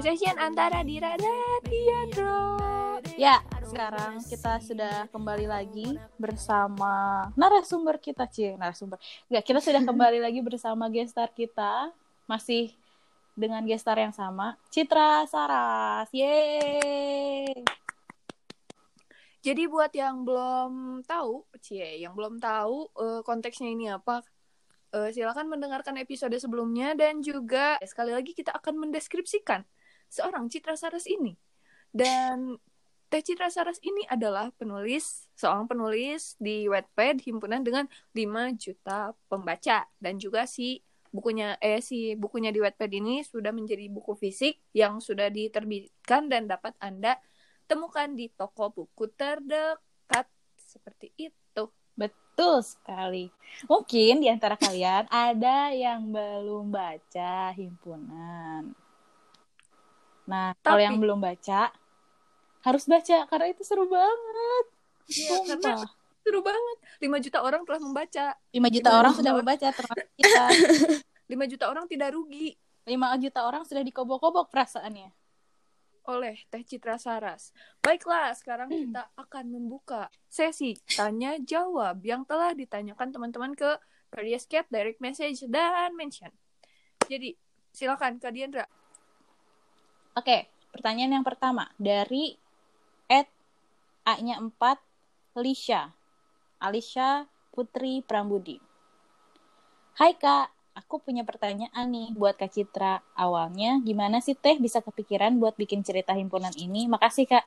conversation antara Dira dan Diandro. Ya, sekarang kita sudah kembali lagi bersama narasumber kita, Cie, narasumber. Enggak, kita sudah kembali lagi bersama gestar kita, masih dengan gestar yang sama, Citra Saras. Yeay. Jadi buat yang belum tahu, Cie, yang belum tahu uh, konteksnya ini apa, uh, silakan mendengarkan episode sebelumnya dan juga sekali lagi kita akan mendeskripsikan seorang Citra Saras ini. Dan Teh Citra Saras ini adalah penulis, seorang penulis di Wattpad himpunan dengan 5 juta pembaca dan juga si bukunya eh si bukunya di Wattpad ini sudah menjadi buku fisik yang sudah diterbitkan dan dapat Anda temukan di toko buku terdekat seperti itu. Betul sekali. Mungkin di antara kalian ada yang belum baca himpunan. Nah, Tapi... kalau yang belum baca harus baca karena itu seru banget. Iya, karena seru banget. 5 juta orang telah membaca. 5 juta 5 orang sudah membaca termasuk kita. 5 juta orang tidak rugi. 5 juta orang sudah dikobok-kobok perasaannya oleh Teh Citra Saras. Baiklah, sekarang hmm. kita akan membuka sesi tanya jawab yang telah ditanyakan teman-teman ke Cat, direct message dan mention. Jadi, silakan Kak Diandra. Oke, pertanyaan yang pertama dari at A-nya 4 Lisha. Alisha Putri Prambudi. Hai Kak, aku punya pertanyaan nih buat Kak Citra. Awalnya gimana sih Teh bisa kepikiran buat bikin cerita himpunan ini? Makasih Kak.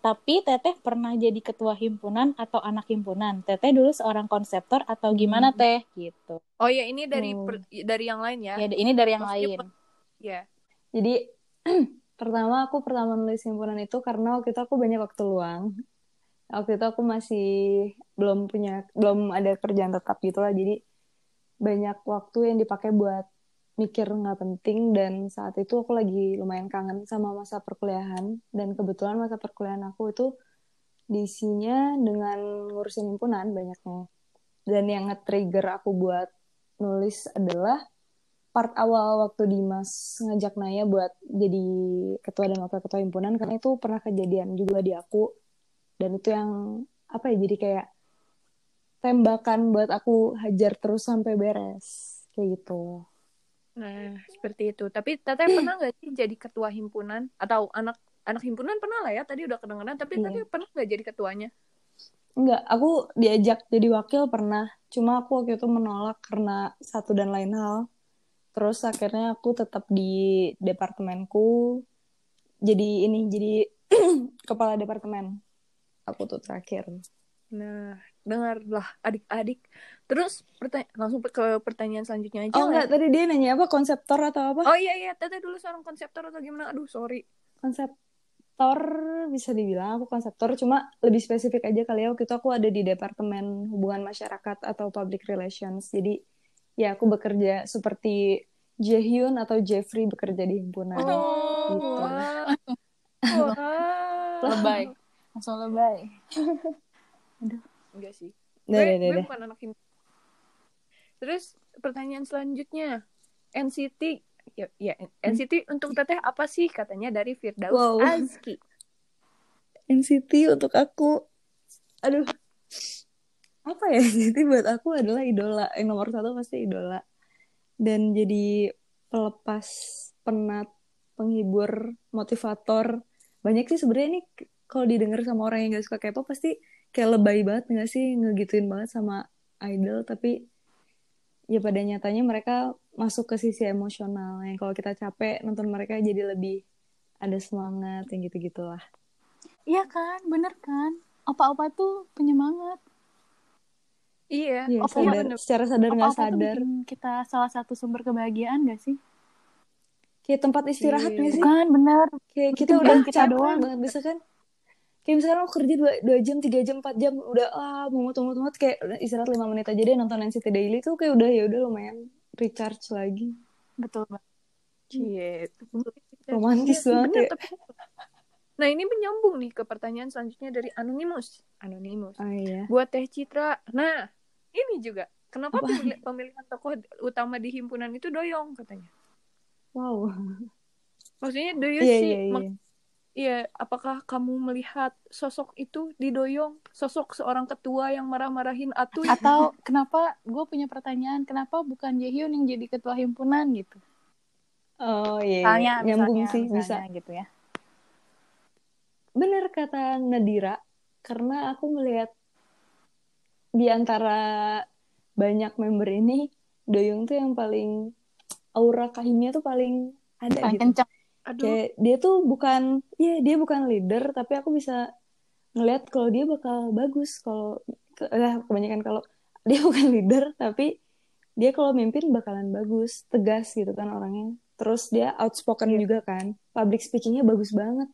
Tapi Teteh pernah jadi ketua himpunan atau anak himpunan? Teteh dulu seorang konseptor atau gimana hmm. Teh? Gitu. Oh ya ini dari hmm. per, dari yang lain ya? Ya ini dari yang Maksudnya, lain. Ya. Jadi pertama aku pertama nulis himpunan itu karena waktu itu aku banyak waktu luang. Waktu itu aku masih belum punya belum ada kerjaan tetap gitu lah. Jadi banyak waktu yang dipakai buat mikir nggak penting dan saat itu aku lagi lumayan kangen sama masa perkuliahan dan kebetulan masa perkuliahan aku itu diisinya dengan ngurusin himpunan banyaknya dan yang nge-trigger aku buat nulis adalah part awal waktu Dimas ngajak Naya buat jadi ketua dan wakil ketua himpunan karena itu pernah kejadian juga di aku. Dan itu yang apa ya jadi kayak tembakan buat aku hajar terus sampai beres. Kayak gitu. Nah seperti itu. Tapi teteh pernah nggak sih jadi ketua himpunan? Atau anak anak himpunan pernah lah ya tadi udah kedengeran. Tapi yeah. tadi pernah nggak jadi ketuanya? Enggak, aku diajak jadi wakil pernah. Cuma aku waktu itu menolak karena satu dan lain hal. Terus akhirnya aku tetap di departemenku. Jadi ini, jadi kepala departemen. Aku tuh terakhir. Nah, dengarlah adik-adik. Terus pertanya langsung ke pertanyaan selanjutnya aja. Oh enggak, tadi dia nanya apa konseptor atau apa? Oh iya iya, tadi dulu seorang konseptor atau gimana? Aduh, sorry. Konseptor bisa dibilang aku konseptor, cuma lebih spesifik aja kali ya. Waktu itu aku ada di departemen hubungan masyarakat atau public relations. Jadi ya aku bekerja seperti Jaehyun atau Jeffrey bekerja di himpunan. Oh, gitu. Wah. Wow. lebay. Langsung lebay. Aduh enggak sih gue, deh, gue bukan anak himpunan terus pertanyaan selanjutnya NCT ya, ya NCT hmm. untuk teteh apa sih katanya dari Firdaus wow. Azki NCT untuk aku aduh apa ya? NCT buat aku adalah idola. Yang nomor satu pasti idola. Dan jadi pelepas penat penghibur motivator. Banyak sih sebenarnya ini kalau didengar sama orang yang gak suka K-pop pasti kayak lebay banget nggak sih? Ngegituin banget sama idol. Tapi ya pada nyatanya mereka masuk ke sisi emosional. Yang kalau kita capek nonton mereka jadi lebih ada semangat yang gitu gitulah iya kan? Bener kan? Apa-apa tuh penyemangat iya. Ya, opa sadar, secara sadar nggak sadar. kita salah satu sumber kebahagiaan gak sih? Kayak tempat istirahat iya. gak sih? Kan bener. Kayak kita udah kita doang. banget bisa kan? Kayak misalnya aku kerja dua, dua jam tiga jam empat jam udah ah mau mau mau kayak istirahat lima menit aja deh nonton NCT Daily tuh kayak udah ya udah lumayan recharge lagi. Betul banget. Cie, romantis ya, banget ya. Nah ini menyambung nih ke pertanyaan selanjutnya dari Anonymous. Anonymous. Oh, iya. Buat Teh Citra. Nah ini juga. Kenapa Apa? pemilihan tokoh utama di himpunan itu doyong katanya? Wow. Maksudnya do you Iya see iya iya. mak- Iya, apakah kamu melihat sosok itu di Doyong? Sosok seorang ketua yang marah-marahin Atuy? Atau kenapa gue punya pertanyaan, kenapa bukan Jaehyun yang jadi ketua himpunan gitu? Oh iya, iya. Misalnya, nyambung misalnya, sih bisa. misalnya gitu ya. Bener kata Nadira, karena aku melihat di antara banyak member ini, Doyoung tuh yang paling aura kahimnya tuh paling ada Paling gitu. kencang. Aduh, Kayak dia tuh bukan, ya dia bukan leader, tapi aku bisa ngelihat kalau dia bakal bagus kalau ke- eh, kebanyakan kalau dia bukan leader, tapi dia kalau mimpin bakalan bagus, tegas gitu kan orangnya. Terus dia outspoken Iya. juga kan, public speakingnya bagus banget.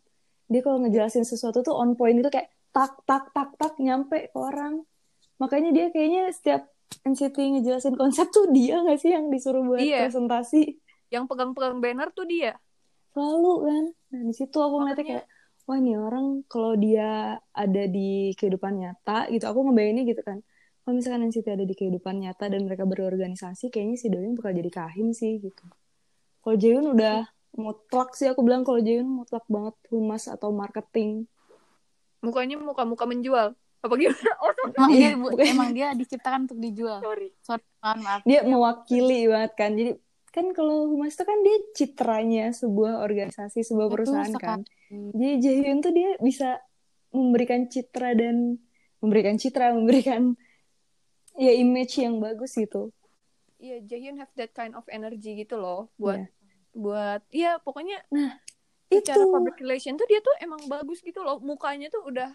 Dia kalau ngejelasin sesuatu tuh on point itu kayak tak tak tak tak nyampe ke orang. Makanya dia kayaknya setiap NCT ngejelasin konsep tuh dia nggak sih yang disuruh buat Iya. presentasi yang pegang-pegang banner tuh dia. selalu kan. Nah di situ aku ngeliatnya kayak wah ini orang kalau dia ada di kehidupan nyata gitu, aku ngebayanginnya gitu kan. Kalau misalkan NCT ada di kehidupan nyata dan mereka berorganisasi, kayaknya si Doyoung bakal jadi kahim sih gitu. Kalau Jaehyun udah mutlak sih aku bilang kalau Jaehyun mutlak banget humas atau marketing. Mukanya muka-muka menjual. Apa gimana? Oh, Emang Iya, dia bu- bukan. emang dia diciptakan untuk dijual. sorry. Sorry, maaf, maaf. Dia mewakili banget kan. Jadi kan kalau humas itu kan dia citranya sebuah organisasi, sebuah Betul perusahaan kan. sekali. Jadi Jaehyun tuh dia bisa memberikan citra dan memberikan citra, memberikan ya image yang bagus gitu. Iya, Jaehyun have that kind of energy gitu loh buat Iya. buat iya pokoknya Itu secara public relation tuh dia tuh emang bagus gitu loh. Mukanya tuh udah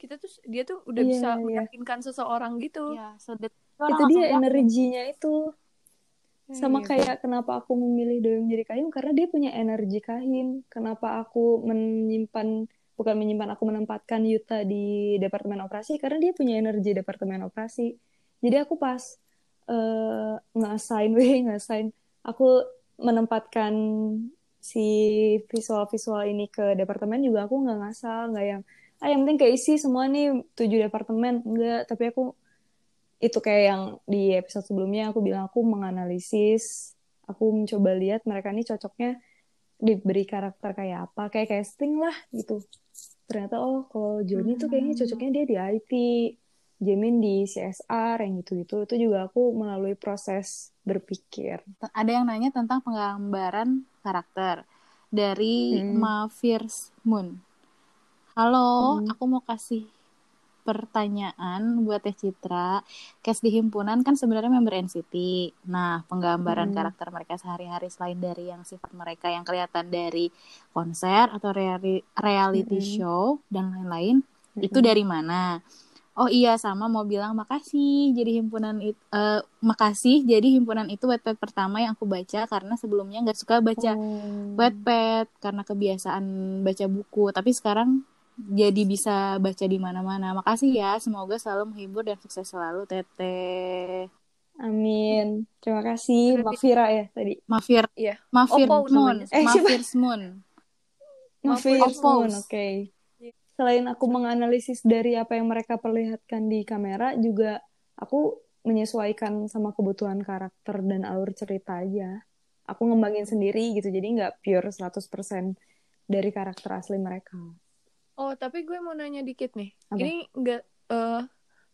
kita tuh dia tuh udah Iya, bisa iya. meyakinkan seseorang gitu. Ya, sedet itu dia energinya itu. Sama Iya. kayak kenapa aku memilih Doyoung jadi kahim karena dia punya energi kahim. Kenapa aku menyimpan bukan menyimpan aku menempatkan Yuta di departemen operasi karena dia punya energi departemen operasi. Jadi aku pas eh nge-assign, weh, nge-assign aku menempatkan si visual-visual ini ke departemen juga aku nggak ngasal, nggak yang ah yang penting keisi semua nih tujuh departemen enggak, tapi aku itu kayak yang di episode sebelumnya aku bilang aku menganalisis, aku mencoba lihat mereka ini cocoknya diberi karakter kayak apa, kayak casting lah gitu. Ternyata oh kalau Joni tuh kayaknya cocoknya dia di IT, Jamin di CSR yang gitu-gitu. Itu juga aku melalui proses berpikir. ada yang nanya tentang penggambaran karakter dari Hmm. Mafirs Moon. Halo, Hmm. aku mau kasih pertanyaan buat Teh Citra. Cast di himpunan kan sebenarnya member NCT. Nah, penggambaran Hmm. karakter mereka sehari-hari selain dari yang sifat mereka yang kelihatan dari konser atau reali- reality Hmm. show dan lain-lain, itu dari mana? Oh iya sama mau bilang makasih jadi himpunan itu makasih jadi himpunan itu wetpad pertama yang aku baca karena sebelumnya nggak suka baca Oh. wetpad karena kebiasaan baca buku tapi sekarang jadi bisa baca di mana-mana makasih ya semoga selalu menghibur dan sukses selalu teteh Amin. Terima kasih, Mafira ya tadi. Mafir Iya. Mafir Oppo Moon. Eh? Mafir Moon Mafir Moon, oke. Iya. Selain aku menganalisis dari apa yang mereka perlihatkan di kamera, juga aku menyesuaikan sama kebutuhan karakter dan alur cerita aja. Aku ngembangin sendiri gitu, jadi nggak pure 100% dari karakter asli mereka. Oh, tapi gue mau nanya dikit nih. Apa? Ini enggak eh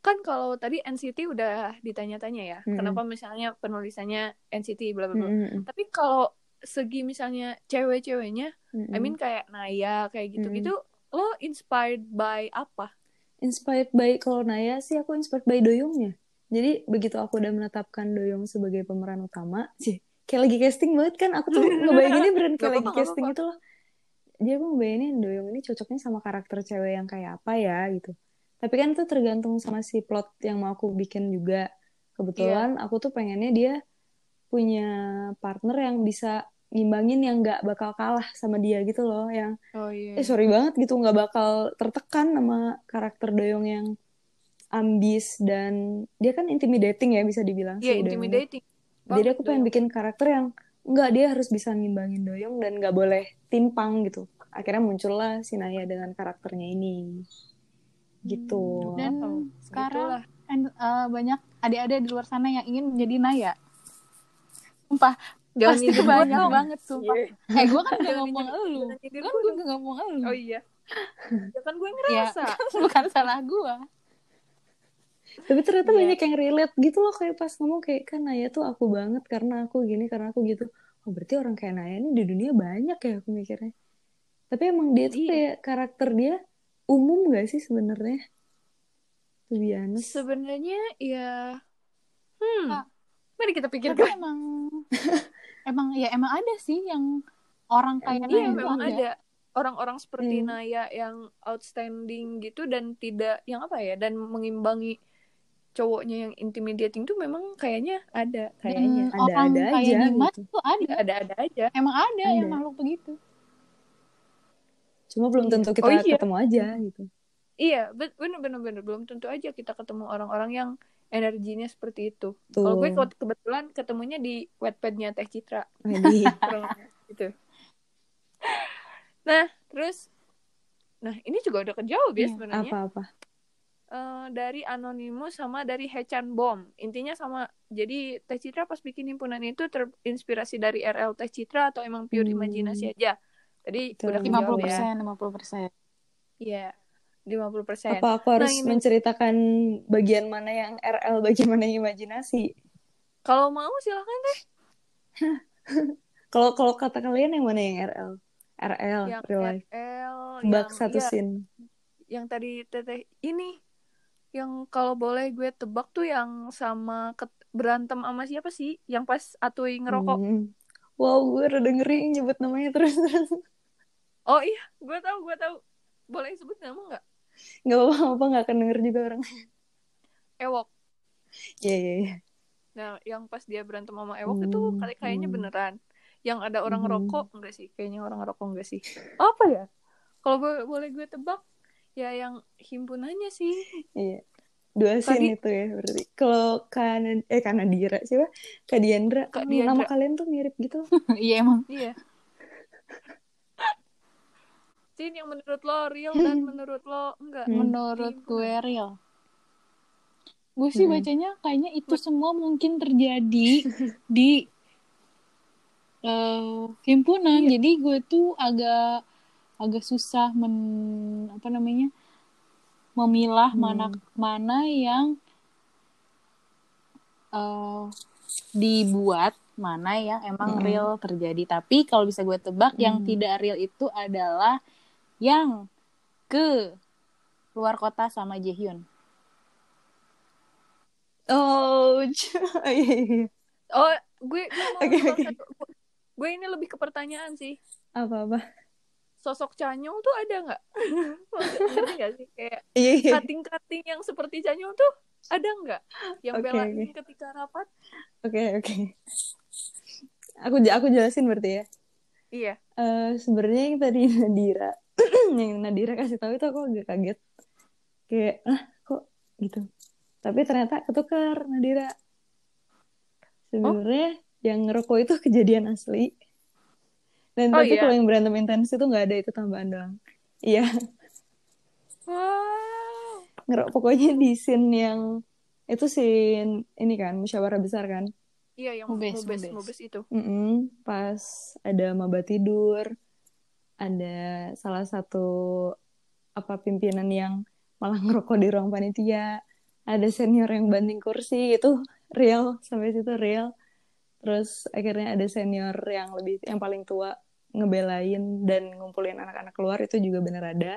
kan kalau tadi NCT udah ditanya-tanya ya, kenapa misalnya penulisannya NCT bla bla bla. Tapi kalau segi misalnya cewek-ceweknya, Mm-mm. I mean kayak Naya kayak gitu-gitu, lo inspired by apa? inspired by kalau Naya sih aku inspired by Doyongnya. Jadi begitu aku udah menetapkan Doyong sebagai pemeran utama, sih kayak lagi casting banget kan. Aku tuh ngebayanginnya beneran Gak kayak lagi gak casting apa-apa. itu loh. Jadi aku ngebayangin Doyong ini cocoknya sama karakter cewek yang kayak apa ya gitu. Tapi kan itu tergantung sama si plot yang mau aku bikin juga. Kebetulan Iya. aku tuh pengennya dia punya partner yang bisa ngimbangin yang nggak bakal kalah sama dia gitu loh, yang Oh iya. eh sorry banget gitu nggak bakal tertekan sama karakter Doyong yang ambis dan dia kan intimidating ya bisa dibilang Iya, ini. intimidating. Jadi aku pengen Doyong. bikin karakter yang nggak dia harus bisa ngimbangin Doyong dan nggak boleh timpang gitu. Akhirnya muncullah si Naya dengan karakternya ini. Gitu. dan Wow, sekarang and, eh, banyak adik-adik di luar sana yang ingin menjadi Naya sumpah Jangan Pasti banyak banget sumpah. Iya. Eh gue kan gak ngomong elu. Kan gua gue gak ngomong elu. Oh iya. Ya kan gue Ya, ngerasa. bukan salah gue. Tapi ternyata Iya. banyak yang relate gitu loh kayak pas ngomong kayak kan Naya tuh aku banget karena aku gini karena aku gitu. Oh berarti orang kayak Naya ini di dunia banyak ya aku mikirnya. Tapi emang dia tuh Iya. kayak karakter dia umum gak sih sebenarnya? Sebenarnya ya hmm. Kak. Mari kita pikirkan. emang emang ya emang ada sih yang orang kayak Iya, Naya itu memang ada. ada orang-orang seperti Hmm. Naya yang outstanding gitu dan tidak yang apa ya dan mengimbangi cowoknya yang intimidating tuh memang kayaknya ada kayaknya Dan Ada-ada orang aja kayak Dimas gitu. tuh ada. Iya, ada-ada aja Emang ada, Ada. yang makhluk begitu. Cuma belum Iya. tentu kita Oh, iya. ketemu aja gitu. iya bet- bener bener bener belum tentu aja kita ketemu orang-orang yang energinya seperti itu kalau gue ke- kebetulan ketemunya di wetpadnya Teh Citra gitu nah terus nah ini juga udah kejawab ya sebenarnya apa-apa. Eh, dari Anonymous sama dari Hechan Bomb. Intinya sama. Jadi Teh Citra pas bikin himpunan itu terinspirasi dari RL Teh Citra atau emang pure Hmm. imajinasi aja. Tadi Betul. udah 50 kejawab ya. persen, 50 persen. Iya. 50 persen. Apa aku harus ini- menceritakan bagian mana yang RL, bagian mana yang imajinasi? Kalau mau silahkan deh. Kalau kalau kata kalian yang mana yang RL? RL, Yang real life. RL. Bak yang, satu iya, scene. yang tadi Teteh ini. Yang kalau boleh gue tebak tuh yang sama ket- berantem sama siapa sih? Yang pas Atuy ngerokok. Hmm. Wow, gue udah dengerin nyebut namanya terus terus. Oh iya, gue tahu, gue tahu. Boleh sebut nama nggak? Gak apa-apa, gak akan denger juga orang. Ewok. Iya, iya, iya. Nah, yang pas dia berantem sama Ewok itu Hmm, kali kayaknya hmm. beneran. Yang ada orang Hmm. ngerokok enggak sih? Kayaknya orang ngerokok enggak sih? Apa ya? Kalau boleh gue tebak, ya yang himpunannya sih. Iya. Dua scene itu ya berarti. Kalau kan eh kan Nadira siapa? Kak Diandra. Kak Hmm, Nama Diandra. kalian tuh mirip gitu. Iya emang. Iya. Cin yang menurut lo real dan menurut lo enggak. Hmm. Menurut gue real. Gue sih Hmm. bacanya kayaknya itu semua mungkin terjadi di eh, himpunan. Iya. Jadi gue tuh agak agak susah men apa namanya memilah Hmm. mana mana yang eh, dibuat mana yang emang Hmm. real terjadi. Tapi kalau bisa gue tebak yang Hmm. tidak real itu adalah yang ke luar kota sama Jaehyun. Oh, iya, iya, iya. Oh, gue gue mau oke. satu. Gue ini lebih ke pertanyaan sih. Apa-apa? Sosok Canyong tuh ada nggak? Ngerti nggak sih? Kayak Iya, iya. cutting-cutting yang seperti Canyong tuh ada nggak? Yang Oke, belain oke. ketika rapat? Oke, oke. Aku aku jelasin berarti ya. Iya. Eh sebenarnya yang tadi Nadira yang Nadira kasih tahu itu aku agak kaget kayak ah kok gitu tapi ternyata ketukar Nadira sebenarnya yang ngerokok itu kejadian asli dan Oh, tapi iya? kalau yang berantem intens itu nggak ada itu tambahan doang iya Wow. ngerokok pokoknya di scene yang itu scene ini kan musyawarah besar kan Iya yang Mubes, mubes, mubes. mubes itu. Mm-mm, pas ada maba tidur, ada salah satu apa pimpinan yang malah ngerokok di ruang panitia, ada senior yang banting kursi itu real sampai situ real. Terus akhirnya ada senior yang lebih yang paling tua ngebelain dan ngumpulin anak-anak keluar itu juga bener ada.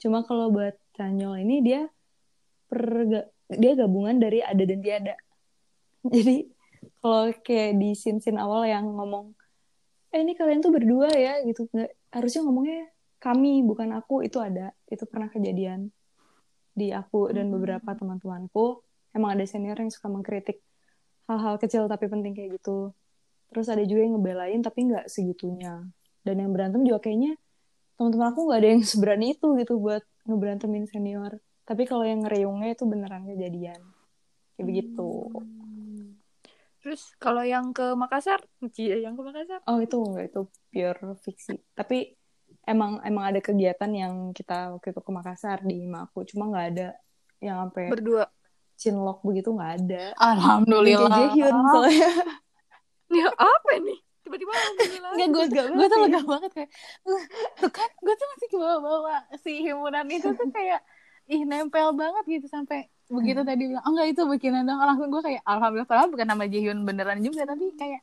Cuma kalau buat Canyol ini dia per dia gabungan dari ada dan tiada. Jadi kalau kayak di scene-scene awal yang ngomong eh ini kalian tuh berdua ya gitu. Nggak harusnya ngomongnya kami bukan aku. Itu ada. Itu pernah kejadian di aku dan beberapa teman-temanku. Emang ada senior yang suka mengkritik hal-hal kecil tapi penting kayak gitu terus ada juga yang ngebelain tapi nggak segitunya dan yang berantem juga kayaknya teman-teman aku nggak ada yang seberani itu gitu buat ngeberantemin senior tapi kalau yang ngeriungnya itu beneran kejadian kayak begitu Terus kalau yang ke Makassar, yang ke Makassar. Oh itu enggak itu pure fiksi. Tapi emang emang ada kegiatan yang kita waktu itu ke Makassar di Maku. Cuma nggak ada yang sampai Berdua. Chinlock begitu nggak ada. Alhamdulillah. Kayak Jaehyun soalnya. ya apa nih tiba-tiba alhamdulillah Enggak, gue lega gue tuh banget lega banget kayak "Uh, tuh kan gue tuh masih ke bawah-bawah si himpunan itu tuh kayak ih nempel banget gitu sampai begitu tadi bilang oh enggak itu bikinan dong langsung gue kayak alhamdulillah padahal bukan nama Jihyun beneran juga tapi kayak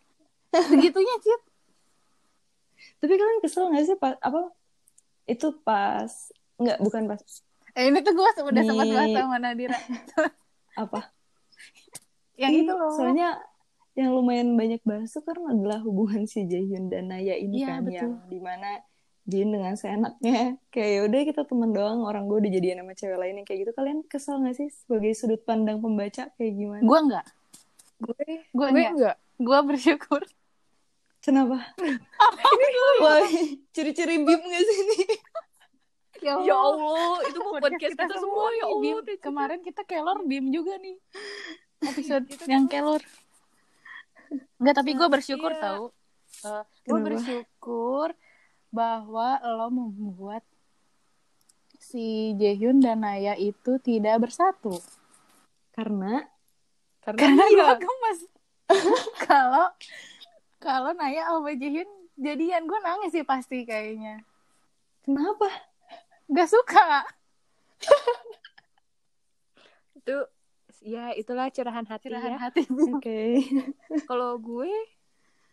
segitunya cit Tapi kalian kesel gak sih pas apa itu pas nggak bukan pas eh, ini tuh gue udah sempat bahas sama Nadira apa? yang Ih, itu loh Soalnya yang lumayan banyak bahas tuh karena adalah hubungan si Jaehyun dan Naya ini Iya, kan betul. yang di mana Jin dengan seenaknya kayak yaudah kita temen doang orang gue udah jadian sama cewek lain yang kayak gitu kalian kesel gak sih sebagai sudut pandang pembaca kayak gimana? gue enggak gue gue gue enggak enggak gue bersyukur Kenapa? Wah, ciri-ciri bib gak sih ini? Ya ya Allah itu mau podcast kita, semua semua ya Allah Bim. Kemarin kita kelor bim juga nih episode yang kelor Enggak, tapi gue bersyukur Iya. tau. gue Kenapa? bersyukur bahwa lo membuat si Jaehyun dan Naya itu tidak bersatu. Karena Karena iya. gue gemes. Kalau kalau Naya sama Jaehyun jadian gue nangis sih pasti kayaknya. kenapa? Gak suka. itu ya itulah curahan hati Curahan ya hati. Oke. kalau gue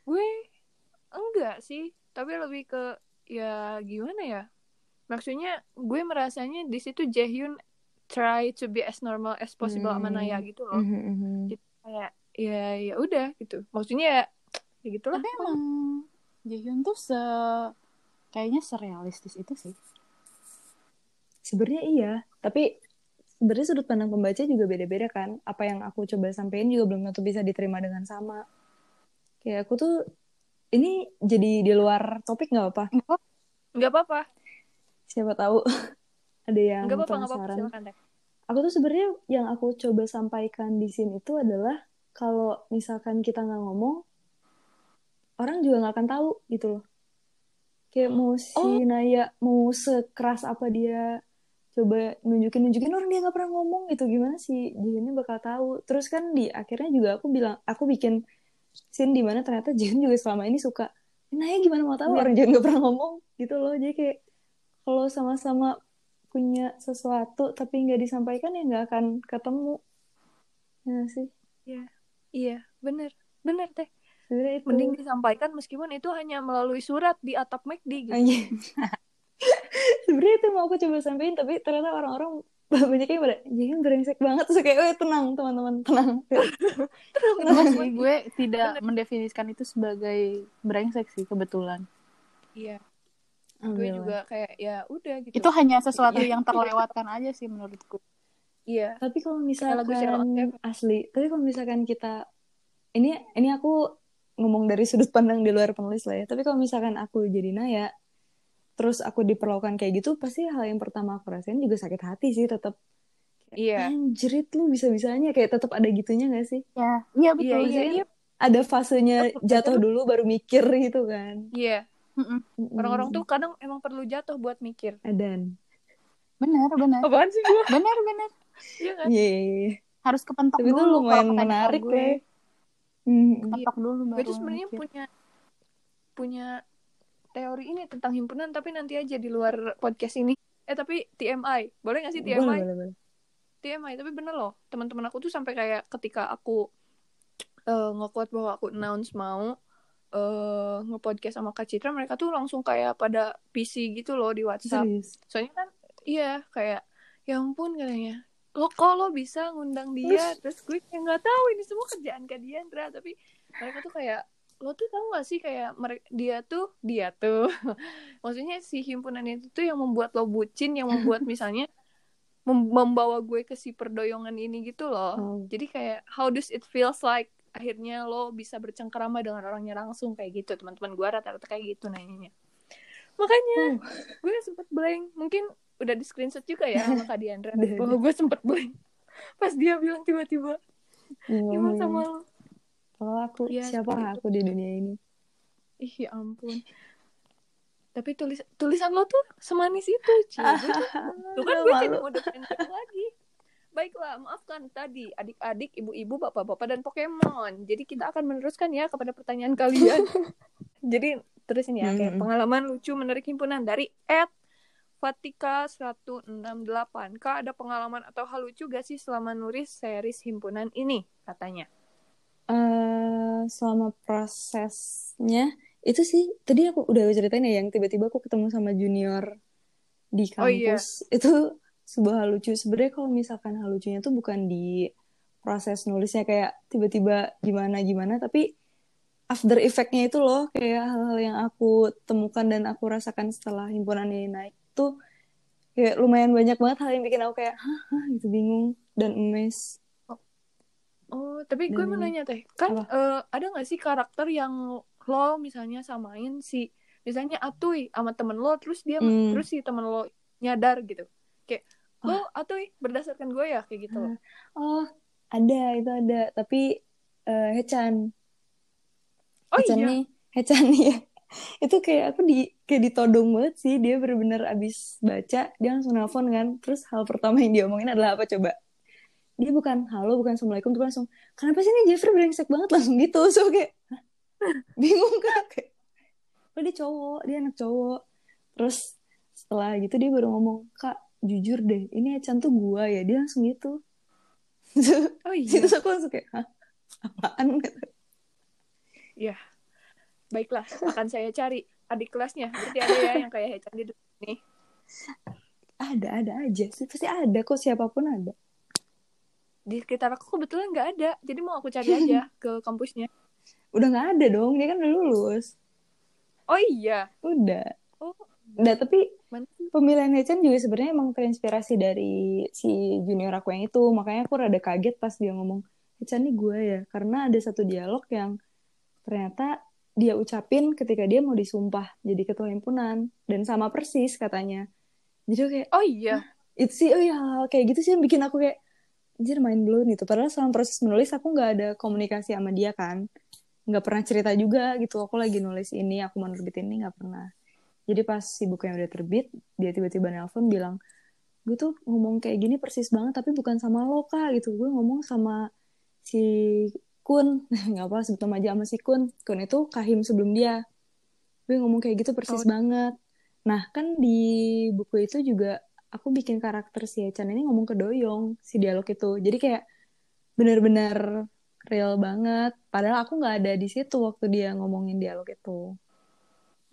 gue enggak sih tapi lebih ke ya gimana ya maksudnya gue merasanya di situ Jaehyun try to be as normal as possible sama Hmm. Naya gitu loh Mhm, mhm. kayak ya ya udah gitu maksudnya ya, ya gitulah Tapi emang Jaehyun tuh se kayaknya serealistis itu sih. Sebenarnya iya, tapi sebenarnya sudut pandang pembaca juga beda-beda kan. Apa yang aku coba sampein juga belum tentu bisa diterima dengan sama. Kayak aku tuh ini jadi di luar topik nggak apa? nggak apa-apa Siapa tahu ada yang nggak apa-apa nggak apa-apa silakan deh Aku tuh sebenarnya yang aku coba sampaikan di sini itu adalah kalau misalkan kita nggak ngomong, orang juga nggak akan tahu gitu loh. Kayak mau si Oh. Naya mau sekeras apa dia coba nunjukin nunjukin orang dia nggak pernah ngomong gitu gimana sih Jihyunnya bakal tahu. Terus kan di akhirnya juga aku bilang aku bikin scene di mana ternyata Jihyun juga selama ini suka Naya gimana mau tahu Iya. orang Jihyun nggak pernah ngomong gitu loh. Jadi kayak kalau sama-sama punya sesuatu tapi nggak disampaikan ya nggak akan ketemu. Ya sih. iya bener bener teh Sebenarnya itu. mending disampaikan meskipun itu hanya melalui surat di atap McD gitu Anjing. Sebenarnya itu mau aku coba sampein tapi ternyata orang-orang banyak yang pada jadi brengsek banget. Terus kayak oh tenang teman-teman tenang. Enggak sih, gue tidak mendefinisikan itu sebagai brengsek sih kebetulan. iya. Gue juga kayak ya udah gitu. Itu hanya sesuatu yang terlewatkan aja sih menurutku. iya. Tapi kalau misalkan asli tapi kalau misalkan kita ini ini aku ngomong dari sudut pandang di luar penulis lah ya tapi kalau misalkan aku jadi Naya terus aku diperlakukan kayak gitu pasti hal yang pertama aku rasain juga sakit hati sih tetap iya. Anjrit lu bisa-bisanya. Kayak tetap ada gitunya gak sih? Ya, iya iya betul. iya iya. Ada fasenya jatuh dulu baru mikir gitu kan. Iya. Mm-mm. orang-orang tuh kadang emang perlu jatuh buat mikir. Adan Benar, benar. apaan sih gue Benar, benar. iya kan? Yeay. Harus kepentok Tapi itu dulu kata menarik lah. Hmm. Kepentok dulu baru gue tuh sebenarnya punya punya teori ini tentang himpunan tapi nanti aja di luar podcast ini. Eh tapi TMI boleh gak sih TMI Boleh, boleh, boleh. TMI tapi bener loh. Teman-teman aku tuh sampai kayak ketika aku eh nge-quote bahwa aku announce mau eh nge-podcast sama Kak Citra mereka tuh langsung kayak pada PC gitu loh di WhatsApp. Serius. soalnya kan iya kayak ya ampun katanya. Lo kok lo bisa ngundang dia? Terus gue kayak nggak tahu ini semua kerjaan Kak Diandra tapi mereka tuh kayak lo tuh tahu gak sih kayak dia tuh dia tuh maksudnya si himpunan itu tuh yang membuat lo bucin yang membuat misalnya mem- membawa gue ke si perdoyongan ini gitu loh. Oh. jadi kayak how does it feels like akhirnya lo bisa bercengkerama dengan orangnya langsung kayak gitu. Teman-teman gue rata-rata kayak gitu nanyanya. Makanya gue sempet blank. Mungkin udah di screenshot juga ya sama Kak Diandra. Bahwa gue sempet blank. Pas dia bilang tiba-tiba gimana sama lo Kalau aku, Iya, siapa seperti aku di dunia ini? ih ya ampun tapi tulis tulisan lo tuh semanis itu Ci. Gue tuh- kan gue mau defend lagi Baiklah, maafkan tadi adik-adik, ibu-ibu, bapak-bapak, dan Pokemon. Jadi kita akan meneruskan ya kepada pertanyaan kalian. Jadi terus ini ya, kayak Hmm. pengalaman lucu menarik himpunan dari Ed Fatika 168. Kak, ada pengalaman atau hal lucu gak sih selama nulis series himpunan ini? Katanya. Eh selama prosesnya itu sih tadi aku udah ceritain ya yang tiba-tiba aku ketemu sama junior di Oh, iya. kampus. Itu sebuah hal lucu. Sebenarnya kalau misalkan hal lucunya tuh bukan di proses nulisnya kayak tiba-tiba gimana gimana tapi after effect-nya itu loh kayak hal-hal yang aku temukan dan aku rasakan setelah himpunan ini naik tuh kayak lumayan banyak banget hal yang bikin aku kayak hah, hah gitu bingung dan emes Oh, tapi gue mau nanya teh, kan Apa? eh, ada gak sih karakter yang lo misalnya samain si, misalnya Atuy sama temen lo, terus dia, Hmm. terus si temen lo nyadar gitu, kayak lo Atuy berdasarkan gue ya kayak gitu loh. Oh, ada itu ada, tapi eh Hechan, Oh Hechan iya, nih, Hechan nih ya. Itu kayak aku di kayak ditodong banget sih. Dia bener-bener abis baca, dia langsung nelfon kan. Terus hal pertama yang dia omongin adalah apa coba? Dia bukan halo, bukan assalamualaikum, tuh langsung kenapa sih ini Jeffrey brengsek banget langsung gitu. So kayak bingung kan kayak oh dia cowok, dia anak cowok. Terus setelah gitu dia baru ngomong, "Kak, jujur deh, ini Hechan tuh gua ya." Dia langsung gitu. oh iya, Terus aku langsung kayak, hah? Apaan? ya. Baiklah, akan saya cari adik kelasnya. Berarti ada ya yang kayak Hechan di nih. Ada, ada aja sih. Pasti ada kok, siapa pun ada. Di sekitar aku kebetulan nggak ada, jadi mau aku cari aja ke kampusnya. Udah nggak ada dong, dia kan udah lulus. Oh iya, Udah. oh Udah, tapi pemilihan Hechan juga sebenarnya emang terinspirasi dari si junior aku yang itu. Makanya aku rada kaget pas dia ngomong, Hechan nih gue ya. Karena ada satu dialog yang ternyata dia ucapin ketika dia mau disumpah jadi ketua himpunan. Dan sama persis katanya. Jadi kayak, Oh iya, itu sih oh ya hal-hal kayak gitu sih yang bikin aku kayak anjir main blown gitu padahal selama proses menulis aku nggak ada komunikasi sama dia kan. Nggak pernah cerita juga gitu. Aku lagi nulis ini aku mau nerbit ini nggak pernah. Jadi pas si bukunya udah terbit dia tiba-tiba nelpon bilang gue tuh ngomong kayak gini persis banget tapi bukan sama lo kak gitu. Gue ngomong sama si Kun. Nggak apa sebut nama aja sama si Kun. Kun itu kahim sebelum dia. Gue ngomong kayak gitu persis Oh. banget. Nah kan di buku itu juga aku bikin karakter si Echan ini ngomong ke Doyong si dialog itu. Jadi kayak bener-bener real banget. Padahal aku nggak ada di situ waktu dia ngomongin dialog itu.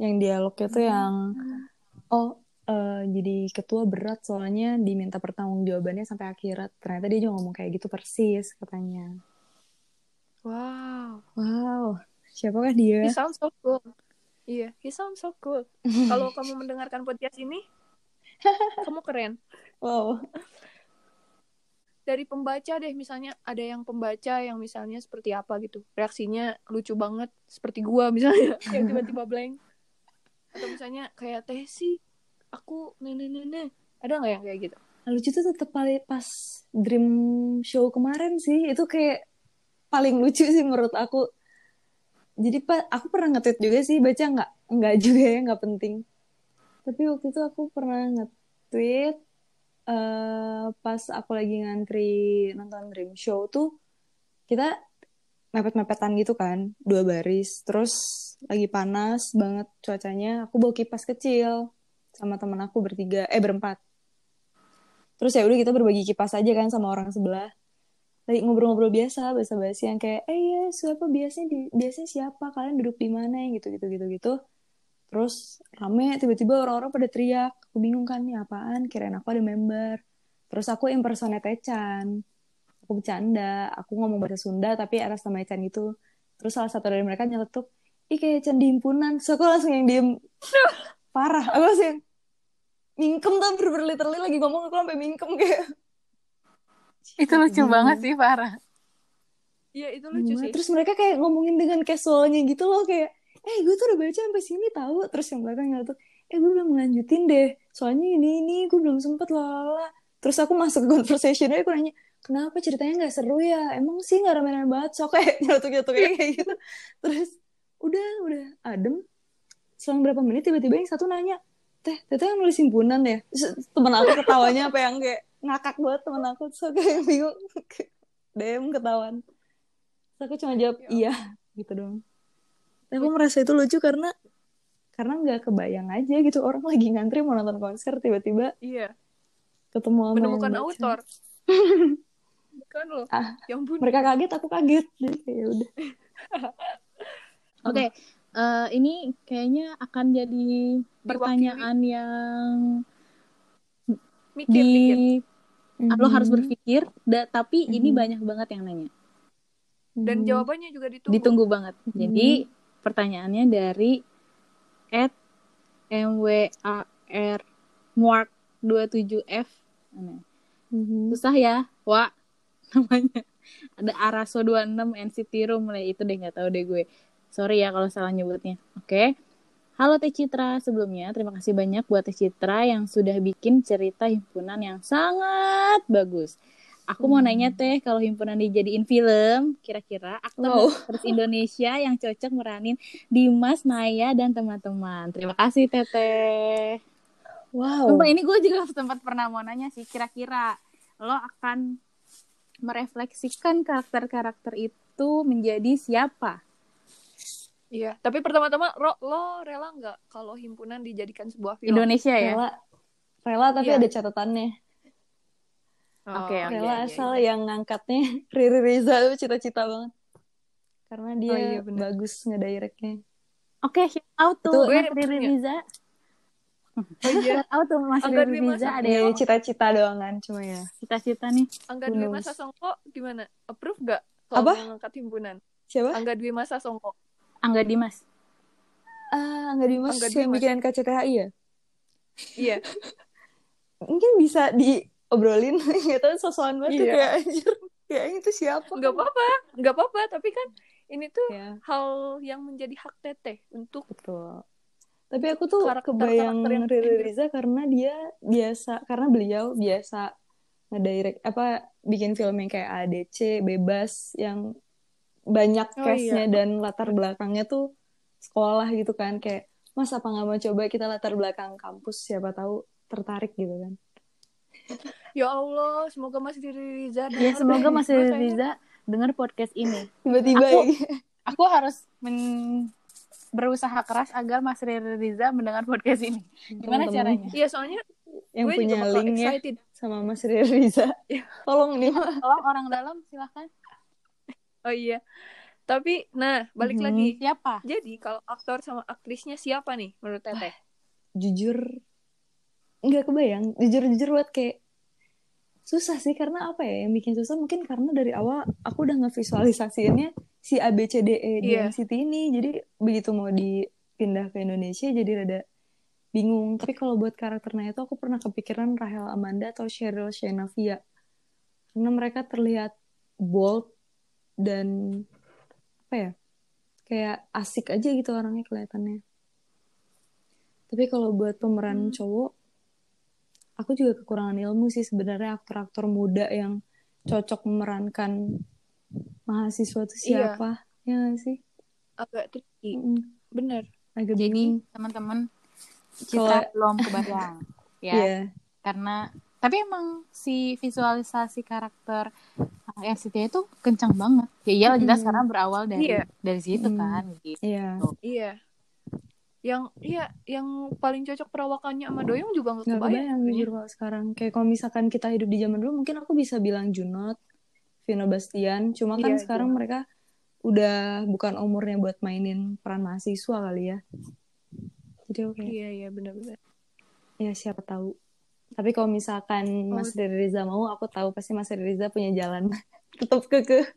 Yang dialog itu yang oh eh, jadi ketua berat soalnya diminta pertanggungjawabannya sampai akhirat. Ternyata dia juga ngomong kayak gitu persis katanya. Wow. wow. Siapakah dia? He sounds so cool. Iya, he sounds so cool. Kalau kamu mendengarkan podcast ini, kamu keren. wow Dari pembaca deh, misalnya ada yang pembaca yang misalnya seperti apa gitu. Reaksinya lucu banget, seperti gua misalnya, yang tiba-tiba blank. Atau misalnya kayak teh sih, aku nene-nene. Ada nggak yang kayak gitu? lucu tuh tetep paling pas dream show kemarin sih itu kayak paling lucu sih menurut aku jadi pak aku pernah nge-tweet juga sih baca nggak nggak juga ya nggak penting tapi waktu itu aku pernah nge-tweet eh, pas aku lagi ngantri nonton dream show tuh kita mepet-mepetan gitu kan dua baris. Terus lagi panas banget cuacanya aku bawa kipas kecil sama temen aku bertiga eh berempat. Terus ya udah kita berbagi kipas aja kan sama orang sebelah. Lagi ngobrol-ngobrol biasa basa-basi yang kayak eh ya siapa? Biasanya di, biasanya siapa? Kalian duduk di mana? Gitu gitu gitu gitu terus rame tiba-tiba orang-orang pada teriak. Aku bingung kan nih apaan? Kirain aku ada member. Terus aku impersonate Echan aku bercanda. Aku ngomong bahasa Sunda tapi atas nama Echan gitu terus salah satu dari mereka nyeletuk ih kayak Echan di himpunan. So aku langsung yang diem. Parah. Aku langsung yang mingkem tuh bener-bener literally lagi ngomong aku sampai mingkem kayak. Itu lucu Gimana? banget sih, parah. Iya, itu lucu Gimana? sih. Terus mereka kayak ngomongin dengan casualnya gitu loh kayak, eh gue tuh udah baca sampai sini tahu. Terus yang belakangnya tuh, eh gue belum ngelanjutin deh. Soalnya ini ini gue belum sempet lala. Terus aku masuk ke conversationnya aku nanya, kenapa ceritanya nggak seru ya? Emang sih nggak rame-rame banget. So kayak nyelotok-nyelotok kayak gitu. Terus udah udah adem. Selang berapa menit tiba-tiba yang satu nanya, teh teteh yang nulis himpunan ya? Terus temen aku ketawanya apa yang kayak, ngakak banget temen aku terus aku kayak bingung DM ketahuan terus aku cuma jawab Ya iya gitu dong Tapi aku merasa itu lucu karena karena nggak kebayang aja gitu orang lagi ngantri mau nonton konser tiba-tiba Iya, ketemu sama menemukan autor. Bukan loh. Ah, Yang pun mereka kaget aku kaget jadi kayak udah Oke, eh, ini kayaknya akan jadi pertanyaan yang mikir di mikir. lo harus Mhm. berpikir, da- tapi ini Mhm. banyak banget yang nanya. Dan Mhm. jawabannya juga ditunggu. Ditunggu banget. Mhm. Jadi pertanyaannya dari at mwar mark 27f Aneh. Mhm. susah ya wa namanya. Ada araso 26 NCT room mulai itu deh nggak tahu deh gue. Sorry ya kalau salah nyebutnya. Oke. Halo Teh Citra sebelumnya terima kasih banyak buat Teh Citra yang sudah bikin cerita himpunan yang sangat bagus aku mau Hmm. nanya Teh kalau himpunan dijadiin film kira-kira aktor Wow. aktris Indonesia yang cocok meranin Dimas Naya dan teman-teman terima kasih Teteh wow Sumpah ini gue juga sempat pernah mau nanya sih kira-kira lo akan merefleksikan karakter-karakter itu menjadi siapa? Iya, tapi pertama-tama lo, lo rela nggak kalau himpunan dijadikan sebuah film? Indonesia ya? rela rela tapi Iya. ada catatannya Oh, Oke, oke. rela iya, iya, asal iya. yang ngangkatnya Riri Reza itu cita-cita banget karena dia Oh, iya, bener. bagus ngedirectnya Oke, shout out tuh Mas Gue Riri. Riza. Oh iya, Shout out tuh Mas Angga Riri Dwi Mas- ada ya yang cita-cita doang kan cuma ya cita-cita nih. Angga Dwi? Masa Songko gimana? Approve nggak kalau Apa? mengangkat himpunan? siapa Angga Dwi Masa Songko. Angga Dimas. ah nggak dimas Angga yang Dimas. bikin KCTHI ya Iya, mungkin bisa diobrolin nggak tahu sosokan banget tuh Iya. kayak anjir kayak itu siapa nggak apa-apa, nggak apa-apa. Tapi kan ini tuh ya hal yang menjadi hak teteh untuk betul tapi aku tuh Karakter- kebayang karakter yang Riri. Riza karena dia biasa karena beliau biasa ngedirect apa bikin film yang kayak ADC bebas yang banyak Oh, cast-nya iya. dan latar belakangnya tuh sekolah gitu kan kayak mas apa nggak mau coba kita latar belakang kampus siapa tahu tertarik gitu kan ya Allah, semoga Mas Riri Riza. Ya semoga. Mas Riri kayaknya- Riza dengar podcast ini. tiba-tiba Aku- ya. Aku harus men- berusaha keras agar Mas Riri Riza mendengar podcast ini. Gimana Teman-teman caranya? Iya, soalnya yang gue punya juga bakal link ya excited. sama Mas Riri Riza Iya. tolong nih. Tolong orang dalam silahkan. Oh iya. Tapi, nah, balik Mhm. lagi. Siapa? Jadi, kalau aktor sama aktrisnya siapa nih menurut teteh? jujur nggak kebayang. Jujur jujur buat kayak susah sih karena apa ya yang bikin susah mungkin karena dari awal aku udah ngevisualisasiinnya si ABCDE di Iya. NCT ini. Jadi begitu mau dipindah ke Indonesia jadi rada bingung. Tapi kalau buat karakternya itu aku pernah kepikiran Rahel Amanda atau Cheryl Shenavia. Karena mereka terlihat bold dan apa ya kayak asik aja gitu orangnya kelihatannya. Tapi kalau buat pemeran Hmm. cowok aku juga kekurangan ilmu sih sebenarnya aktor-aktor muda yang cocok memerankan mahasiswa itu Iya. siapa ya nggak sih Agak tricky. Mm-mm. Bener. agak Jadi teman-teman kita belum kebayang ya. Iya. Karena tapi emang si visualisasi karakter uh, NCT itu kencang banget. Ya iyalah jelas Mm. karena berawal dari Iya. dari situ Mm. kan gitu. iya Iya. Yang iya, yang paling cocok perawakannya sama Doyong juga nggak kebayang. kebayang jujur kalau sekarang kayak kalau misalkan kita hidup di zaman dulu mungkin aku bisa bilang Junot Vino Bastian cuma kan Iya, sekarang Junot. mereka udah bukan umurnya buat mainin peran mahasiswa kali ya jadi oke Iya, iya, benar-benar. ya siapa tahu tapi kalau misalkan Oh. Mas Riri Riza mau aku tahu pasti Mas Riri Riza punya jalan tetap keke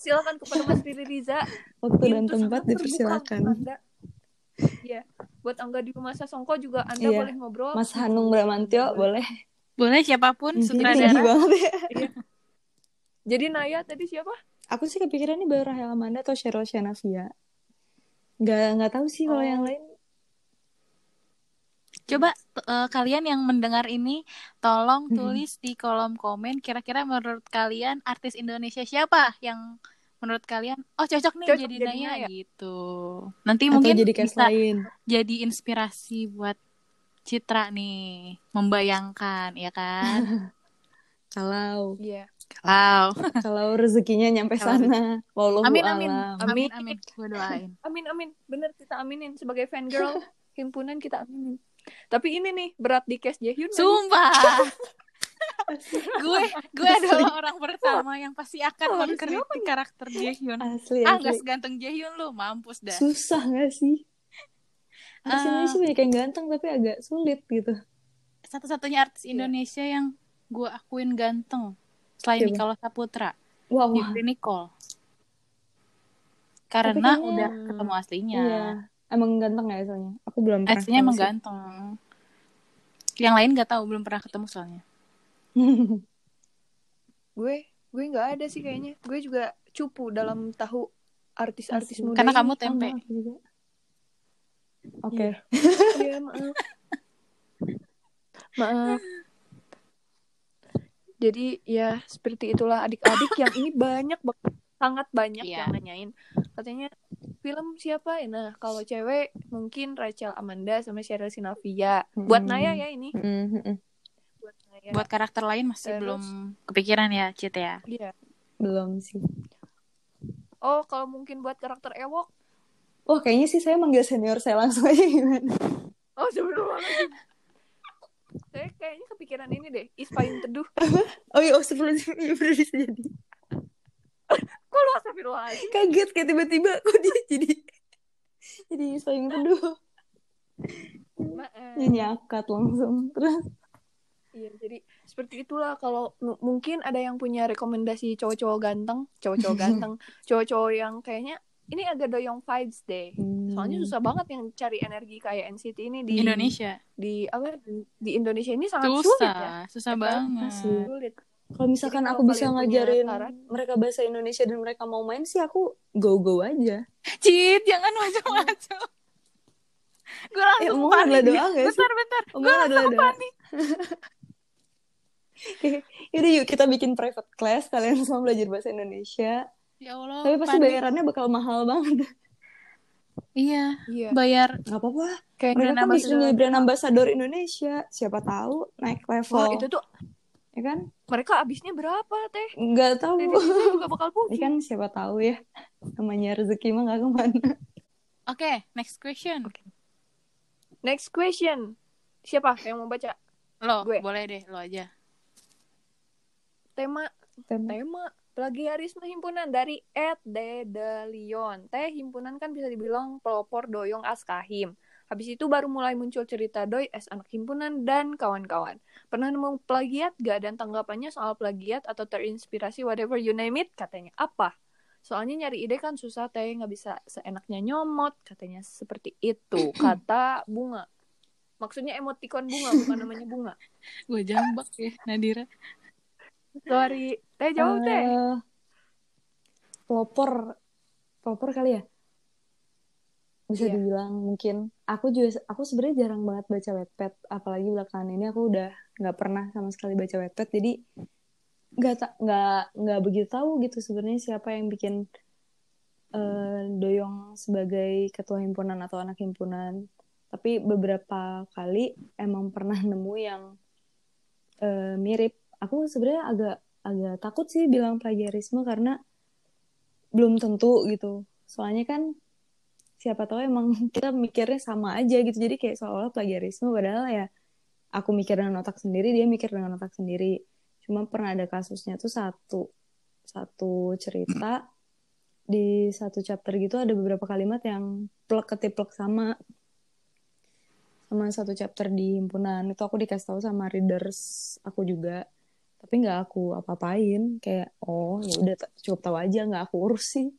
Silakan kepada Mas Riri Riza. waktu dan tempat dipersilakan. Iya. Buat Angga di Masa Songko juga Anda Iya. boleh ngobrol. Mas Hanung Bramantyo boleh Boleh siapa pun sutradara. banget ya Jadi Naya tadi siapa? aku sih kepikiran nih baru Rahel Amanda atau Cheryl Shenavia nggak nggak tahu sih kalau Oh. yang lain Coba eh, kalian yang mendengar ini tolong Mhm. tulis di kolom komen kira-kira menurut kalian artis Indonesia siapa yang menurut kalian oh cocok nih Cocok jadi Naya Naya. gitu. Nanti atau mungkin jadi bisa lain jadi inspirasi buat Citra nih membayangkan ya kan Kalau Iya. kalau kalau rezekinya nyampe Kalau sana, wallahu amin amin alam. amin amin gue doain Amin amin. Bener kita aminin sebagai fan girl himpunan kita aminin. Tapi ini nih berat di case Jaehyun. sumpah gue gue adalah orang pertama yang pasti akan mengkritik karakter Jaehyun Asli, ah asli. seganteng Jaehyun lu mampus dah Susah gak sih? Artis Ah. Indonesia banyak yang ganteng tapi agak sulit gitu. satu-satunya artis Iya. Indonesia yang gue akuin ganteng selain Siapa? Nicholas Saputra Wow, Nicole karena udah ketemu aslinya iya. Emang ganteng ya soalnya? Aku belum pernah aslinya emang sih. ganteng yang lain nggak tahu belum pernah ketemu soalnya Gue gue nggak ada sih kayaknya. Gue juga cupu dalam tahu artis-artis muda. karena ini. kamu tempe Sama aku juga. Oke. Iya maaf. Maaf. Jadi ya seperti itulah adik-adik yang ini banyak banget sangat banyak Iya. yang nanyain katanya film siapa nah kalau cewek mungkin Rachel Amanda sama Cheryl Sinavia buat Mm-mm. Naya ya ini Mm, mm, mm. buat Naya buat karakter lain Terus- masih belum kepikiran ya Cit ya Iya. Belum sih. oh kalau mungkin buat karakter Ewok Wah, kayaknya sih saya manggil senior saya langsung aja gimana? oh sebelum saya kayaknya kepikiran ini deh Is Payung Teduh Oh iya, oh sebelum bener bisa jadi. Astagfirullahaladzim Kaget kayak tiba-tiba kok dia jadi jadi sayang teduh. Maaf. Dia nyakat langsung. Terus Iya, jadi seperti itulah kalau m- mungkin ada yang punya rekomendasi cowok-cowok ganteng, cowok-cowok ganteng, cowok-cowok yang kayaknya ini agak doyong vibes deh. Soalnya Hmm. susah banget yang cari energi kayak NCT ini di Indonesia di apa di, di Indonesia ini sangat sulit ya. susah susah Ya kan? banget. Sulit. Kalau misalkan Jadi aku bisa ngajarin mereka bahasa Indonesia dan mereka mau main sih aku go go aja. Cit jangan macam-macam gue langsung Eh, omongan panik adalah doa nggak sih? bentar bentar gue langsung panik Yaudah yuk kita bikin private class kalian semua belajar bahasa Indonesia. ya Allah Tapi pasti panik. bayarannya bakal mahal banget. iya Iya. bayar Gak apa-apa. Kayak Mereka kan jadi brand ambassador Indonesia. Siapa tahu naik level. Wah, itu tuh Ya kan? mereka abisnya berapa, Teh? Nggak tahu. Juga bakal Ya pusing. kan siapa tahu ya. Namanya rezeki mah gak ke mana. oke next question Next question. Siapa yang mau baca lo Gue. boleh deh lo aja tema Tema. tema plagiarisme himpunan dari Ed De De Leon. Teh himpunan kan bisa dibilang pelopor doyong askahim. Habis itu baru mulai muncul cerita doi es anak himpunan dan kawan-kawan. Pernah nemu plagiat gak dan tanggapannya soal plagiat atau terinspirasi whatever you name it katanya apa? Soalnya nyari ide kan susah teh nggak bisa seenaknya nyomot katanya seperti itu kata bunga. Maksudnya emoticon bunga bukan namanya bunga. gue jambak ya Nadira Sorry, teh jauh teh. Eh, pelopor pelopor kali ya bisa Iya. dibilang mungkin aku juga aku sebenarnya jarang banget baca wetpad apalagi belakangan ini aku udah nggak pernah sama sekali baca wetpad jadi nggak nggak nggak begitu tahu gitu sebenarnya siapa yang bikin eh, doyong sebagai ketua himpunan atau anak himpunan. Tapi beberapa kali emang pernah nemu yang eh, mirip. Aku sebenarnya agak agak takut sih bilang plagiarisme karena belum tentu gitu. Soalnya kan siapa tahu emang kita mikirnya sama aja gitu. Jadi kayak seolah plagiarisme padahal ya aku mikir dengan otak sendiri dia mikir dengan otak sendiri. Cuma pernah ada kasusnya tuh satu satu cerita. Di satu chapter gitu ada beberapa kalimat yang plek ketiplek sama sama satu chapter di himpunan. Itu aku dikasih tahu sama readers aku juga. Tapi nggak aku apa-apain. Kayak oh ya udah cukup tahu aja nggak aku urus sih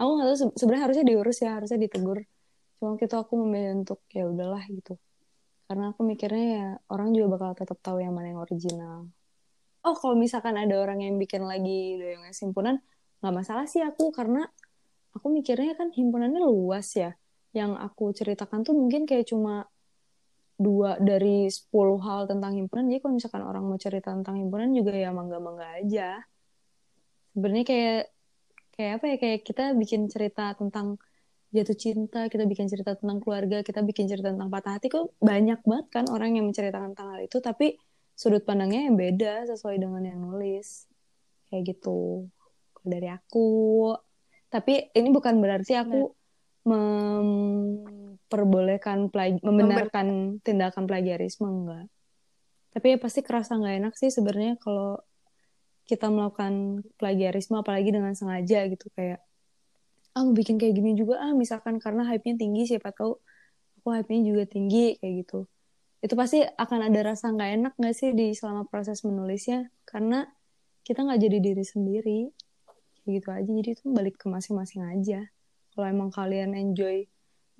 aku nggak tahu se- sebenarnya harusnya diurus ya harusnya ditegur. Cuma gitu aku memilih untuk ya udahlah gitu. Karena aku mikirnya ya orang juga bakal tetap tahu yang mana yang original. Oh kalau misalkan ada orang yang bikin lagi doyongnya himpunan nggak masalah sih aku. Karena aku mikirnya kan himpunannya luas ya. Yang aku ceritakan tuh mungkin kayak cuma dua dari 10 hal tentang himpunan. Jadi kalau misalkan orang mau cerita tentang himpunan juga ya mangga-mangga aja. Sebenarnya kayak kayak apa ya kayak kita bikin cerita tentang jatuh cinta, kita bikin cerita tentang keluarga, kita bikin cerita tentang patah hati kok banyak banget kan orang yang menceritakan tentang hal itu tapi sudut pandangnya yang beda sesuai dengan yang nulis. Kayak gitu. Kalau dari aku. Tapi ini bukan berarti aku memperbolehkan membenarkan tindakan plagiarisme enggak. Tapi ya pasti kerasa nggak enak sih sebenarnya kalau kita melakukan plagiarisme apalagi dengan sengaja gitu kayak ah mau bikin kayak gini juga ah misalkan karena hype-nya tinggi siapa tahu aku hype-nya juga tinggi kayak gitu. Itu pasti akan ada rasa nggak enak nggak sih di selama proses menulisnya? Karena kita nggak jadi diri sendiri kayak gitu aja. Jadi itu balik ke masing-masing aja. Kalau emang kalian enjoy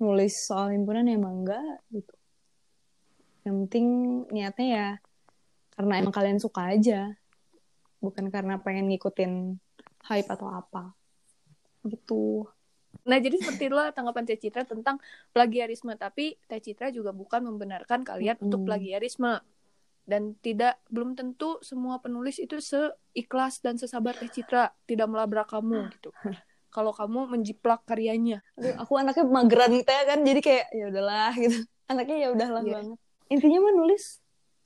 nulis soal himpunan ya emang enggak gitu. Yang penting niatnya ya karena emang kalian suka aja bukan karena pengen ngikutin hype atau apa gitu Nah, jadi seperti itulah tanggapan Teh Citra tentang plagiarisme. Tapi Teh Citra juga bukan membenarkan kalian Mm-mm. untuk plagiarisme. Dan tidak belum tentu semua penulis itu seikhlas dan sesabar Teh Citra tidak melabrak kamu gitu. Kalau kamu menjiplak karyanya. Aduh, aku anaknya mageran ya kan jadi kayak ya udahlah gitu anaknya ya udahlah Iya. banget intinya mah nulis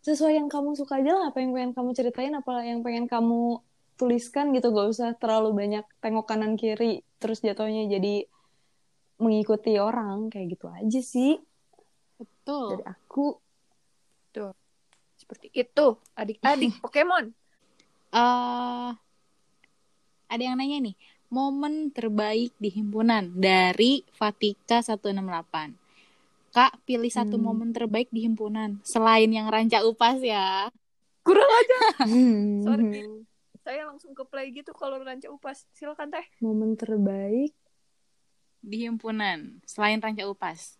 sesuai yang kamu suka aja lah apa yang pengen kamu ceritain apa yang pengen kamu tuliskan gitu. Gak usah terlalu banyak tengok kanan kiri terus jatuhnya jadi mengikuti orang. Kayak gitu aja sih. Betul. dari aku. Seperti itu, adik-adik Pokemon. eh ada yang nanya nih, momen terbaik di himpunan dari Fatika 168. Kak, pilih satu Hmm. momen terbaik di himpunan selain yang ranca upas ya. Kurang aja. Hmm. Sorry. Saya langsung ke play gitu kalau ranca upas. Silakan Teh. momen terbaik Di himpunan selain ranca upas.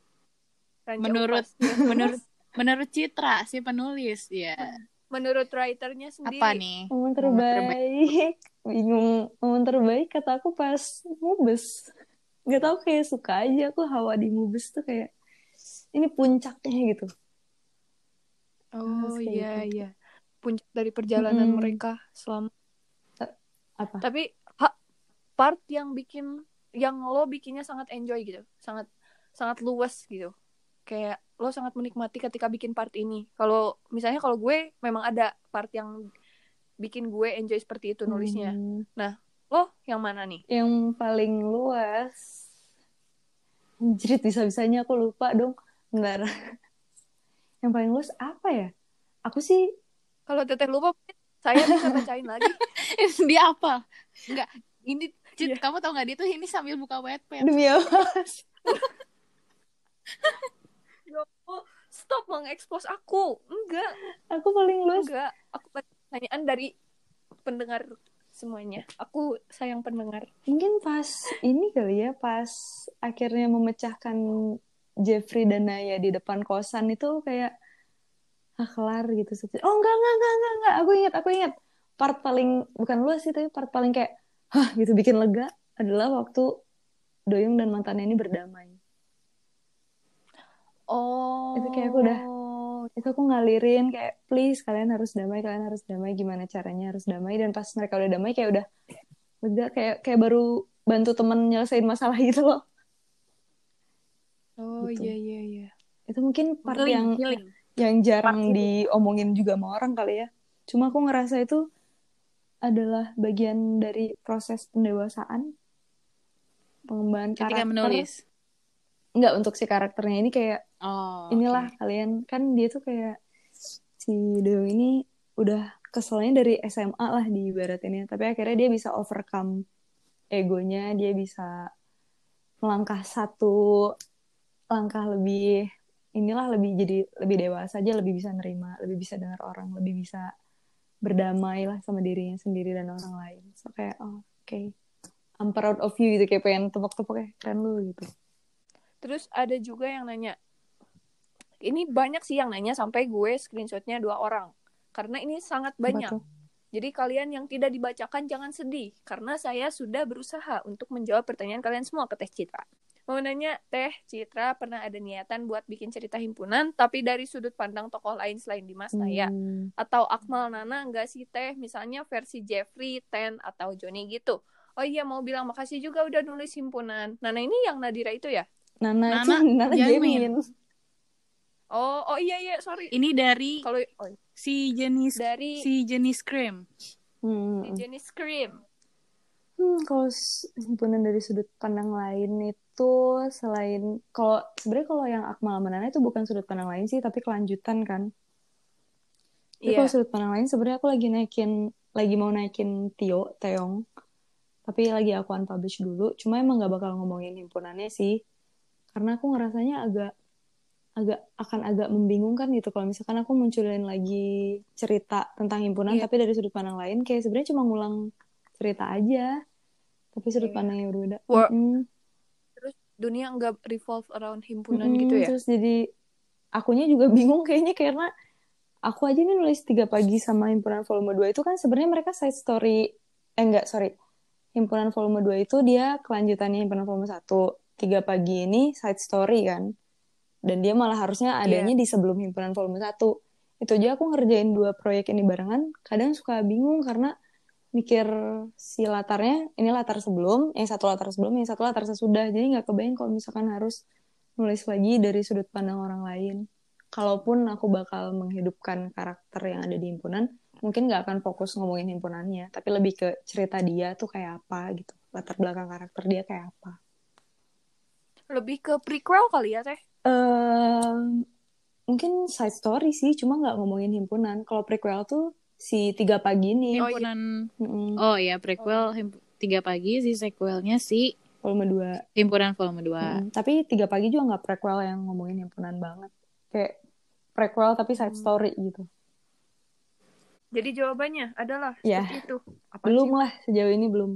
Ranca Menurut upas. menurut menurut Citra si penulis ya. menurut writernya sendiri. Apa nih? momen Momen terbaik. terbaik bingung momen terbaik kata aku pas mubes nggak tahu kayak suka aja aku hawa di mubes tuh kayak ini puncaknya gitu. Oh iya gitu. iya. Puncak dari perjalanan Mm-mm. mereka selama apa? Tapi ha- part yang bikin yang lo bikinnya sangat enjoy gitu. Sangat sangat luas gitu. Kayak lo sangat menikmati ketika bikin part ini. Kalau misalnya kalau gue memang ada part yang bikin gue enjoy seperti itu nulisnya. Hmm, lo yang mana nih? Yang paling luas. Anjrit bisa-bisanya aku lupa dong Bentar. yang paling luas apa ya? Aku sih kalau teteh lupa saya bisa bacain lagi. Dia apa? Enggak, ini Cit, Iya. kamu tau gak dia tuh ini sambil buka Wattpad. demi apa? Yo, stop mengekspos aku. Enggak. Aku paling luas. Enggak. Aku pertanyaan dari pendengar semuanya. Aku sayang pendengar. Mungkin pas ini kali ya, pas akhirnya memecahkan Jeffrey dan Naya di depan kosan itu kayak ah kelar gitu. Oh enggak enggak enggak enggak enggak. Aku ingat aku ingat. Part paling bukan luas sih tapi part paling kayak hah gitu bikin lega adalah waktu Doyong dan mantannya ini berdamai. oh Itu kayak aku udah- Itu aku ngalirin kayak please kalian harus damai, kalian harus damai gimana caranya harus damai dan pas mereka udah damai kayak udah lega kayak kayak baru bantu temen nyelesain masalah gitu loh. Oh Gitu. iya iya iya Itu mungkin part Healing, yang healing. yang jarang Part itu. diomongin juga sama orang kali ya. Cuma aku ngerasa itu adalah bagian dari proses pendewasaan pengembangan Ketika karakter. menulis. Enggak untuk si karakternya ini kayak Oh, inilah oke. kalian kan dia tuh kayak si Doyong ini udah keselnya dari SMA lah di ibarat ini. Tapi akhirnya dia bisa overcome egonya, dia bisa melangkah satu langkah lebih inilah lebih jadi lebih dewasa aja, lebih bisa nerima, lebih bisa dengar orang, lebih bisa berdamai lah sama dirinya sendiri dan orang lain. So kayak oh, oke. I'm proud of you gitu kayak pengen tepuk-tepuk kayak keren lu gitu. Terus ada juga yang nanya, ini banyak sih yang nanya sampai gue screenshotnya dua orang. Karena ini sangat banyak. Tuh? Jadi kalian yang tidak dibacakan jangan sedih. Karena saya sudah berusaha untuk menjawab pertanyaan kalian semua ke Teh Citra. Mau nanya, Teh Citra pernah ada niatan buat bikin cerita himpunan, tapi dari sudut pandang tokoh lain selain Dimas Naya. Hmm. Atau Akmal Nana enggak sih Teh? Misalnya versi Jeffrey, Ten, atau Johnny gitu. Oh iya mau bilang makasih juga udah nulis himpunan. Nana ini yang Nadira itu ya? Nana, Nana Nana, Nana Jamin. Jamin. Oh oh iya iya sorry. Ini dari Kalau oh, si jenis dari si jenis krim. Hmm. si jenis krim. Hmm, kalau himpunan dari sudut pandang lain itu selain kalau sebenarnya kalau yang Akmal sama Nana itu bukan sudut pandang lain sih, tapi kelanjutan kan. Tapi Iya. kalau sudut pandang lain sebenarnya aku lagi naikin, lagi mau naikin Tio, Teong. Tapi lagi aku unpublish dulu. Cuma emang gak bakal ngomongin himpunannya sih. Karena aku ngerasanya agak agak akan agak membingungkan gitu kalau misalkan aku munculin lagi cerita tentang himpunan Iya. tapi dari sudut pandang lain kayak sebenarnya cuma ngulang cerita aja tapi sudut Iya. pandangnya berbeda Wor-. Terus dunia nggak revolve around himpunan Mm-mm. gitu ya? terus jadi akunya juga bingung kayaknya karena aku aja nih nulis tiga pagi sama himpunan volume 2 itu kan sebenarnya mereka side story eh enggak sorry himpunan volume 2 itu dia kelanjutannya himpunan volume 1 tiga pagi ini side story kan dan dia malah harusnya adanya di sebelum himpunan volume 1 itu aja aku ngerjain dua proyek ini barengan kadang suka bingung karena mikir si latarnya ini latar sebelum yang satu latar sebelum yang satu latar sesudah. Jadi nggak kebayang kalau misalkan harus nulis lagi dari sudut pandang orang lain. Kalaupun aku bakal menghidupkan karakter yang ada di himpunan mungkin nggak akan fokus ngomongin himpunannya. Tapi lebih ke cerita dia tuh kayak apa gitu. Latar belakang karakter dia kayak apa. Lebih ke prequel kali ya teh? Ehm, mungkin side story sih cuma nggak ngomongin himpunan. Kalau prequel tuh si tiga pagi ini Oh, iya. Himpunan Oh ya, prequel himp- tiga pagi si sequelnya si volume 2 himpunan volume 2. Mm, tapi tiga pagi juga nggak prequel yang ngomongin himpunan banget kayak prequel tapi side Hmm. story gitu Jadi jawabannya adalah Ya. seperti itu. Apa belum sih? lah sejauh ini belum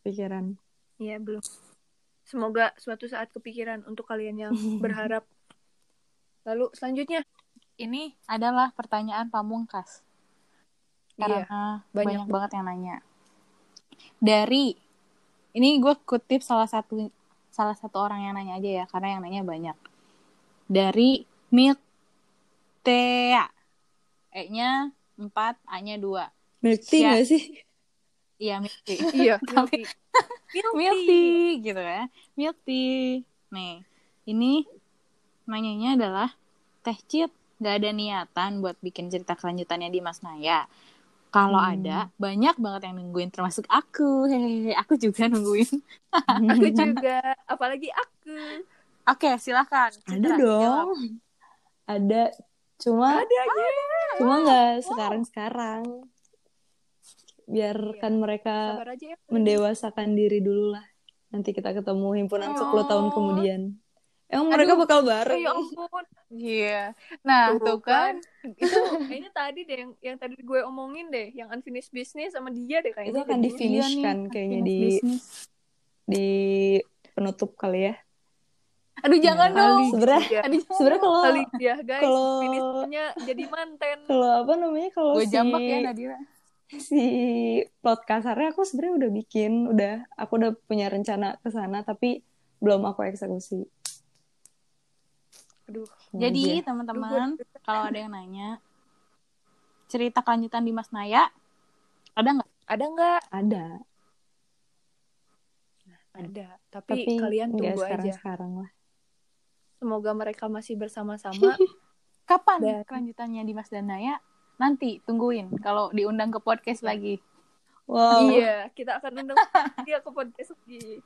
pikiran Iya belum. Semoga suatu saat kepikiran untuk kalian yang berharap. Lalu selanjutnya Ini adalah pertanyaan pamungkas. Iya, Karena banyak banyak, banget yang nanya. Dari ini gue kutip salah satu salah satu orang yang nanya aja ya, karena yang nanya banyak. Dari Milk Tea. E-nya 4, A-nya 2. milk tea Ya. nggak sih Iya, Milk Tea. iya Tapi- tea gitu ya milk tea nih ini nanyanya adalah teh cit nggak ada niatan buat bikin cerita kelanjutannya di Mas Naya kalau Hmm. ada banyak banget yang nungguin termasuk aku hehehe aku juga nungguin Aku juga, apalagi aku. oke silahkan ada Citra, dong jawab. ada cuma Ada ya. cuma nggak sekarang sekarang biarkan Iya. mereka Sabar aja ya. mendewasakan diri dulu lah nanti kita ketemu himpunan 10 tahun Oh. kemudian emang mereka Aduh. bakal bareng ya ampun. iya nah tuh, Tuh kan Itu kayaknya tadi deh yang, yang tadi gue omongin deh, yang unfinished business sama dia deh itu kayaknya. akan deh di finish Iya nih, kan kayaknya di bisnis. di penutup kali ya aduh jangan Iya, dong sebenarnya Iya. Sebenarnya kalau Kali ya guys, Kalau- finishnya jadi manten. kalau apa namanya kalau gue si jambak ya Nadira si plot kasarnya aku sebenarnya udah bikin udah aku udah punya rencana ke sana tapi belum aku eksekusi Aduh, Jadi teman-teman, kalau ada yang nanya cerita kelanjutan di Mas Naya, ada nggak? ada nggak? ada Ada. Tapi, tapi kalian tunggu sekarang aja. sekarang lah Semoga mereka masih bersama-sama. Kapan Dan- kelanjutannya di Mas dan Naya? Nanti tungguin kalau diundang ke podcast lagi. wow Iya, kita akan undang dia ke podcast lagi.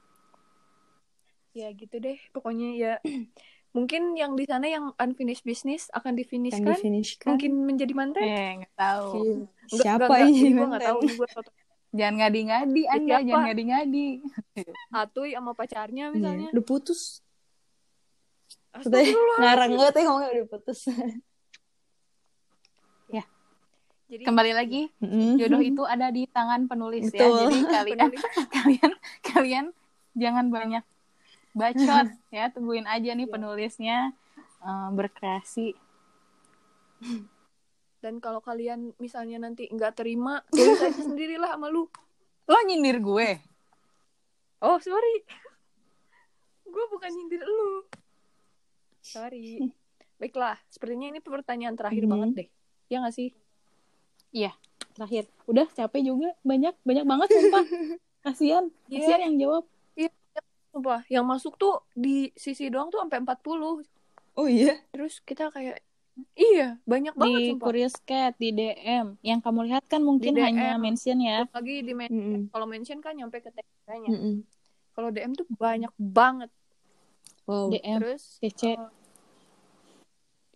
Ya gitu deh, pokoknya ya. Mungkin yang di sana yang unfinished business akan yang difinishkan, di finish kan mungkin menjadi manten. Eh, nggak tahu. Iya. Siapa enggak, ini enggak. Gue mantan? nggak tahu, gue foto Jangan ngadi-ngadi Anda, Siapa? jangan ngadi-ngadi. Atuy sama pacarnya Iya, misalnya. udah putus Astagfirullah. ngarang banget ya ngomongnya udah putus Jadi Kembali lagi, jodoh itu ada di tangan penulis ya. Betul. Jadi kalian kalian kalian jangan banyak bacot ya, tungguin aja nih Iya. penulisnya eh, berkreasi. dan kalau kalian misalnya nanti nggak terima, tulis aja sendirilah sama lu. Lo nyindir gue. Oh, sorry. gue bukan nyindir lu. Sorry. Baiklah, sepertinya ini pertanyaan terakhir Mhm. banget deh. Ya nggak sih? Iya, terakhir. Udah capek juga, banyak banyak banget sumpah. Kasihan, Iya. kasihan yang jawab. Sumpah, yang masuk tuh di sisi doang tuh sampai 40. Oh iya. Terus kita kayak iya, banyak banget Di sumpah. Curious Cat, di DM. Yang kamu lihat kan mungkin Di hanya DM. mention ya. Belum lagi di men- Mm-mm. kalau mention kan nyampe ke tag-nya. Mm-mm. Kalau DM tuh banyak banget. Wow. DM, Terus PC. eh,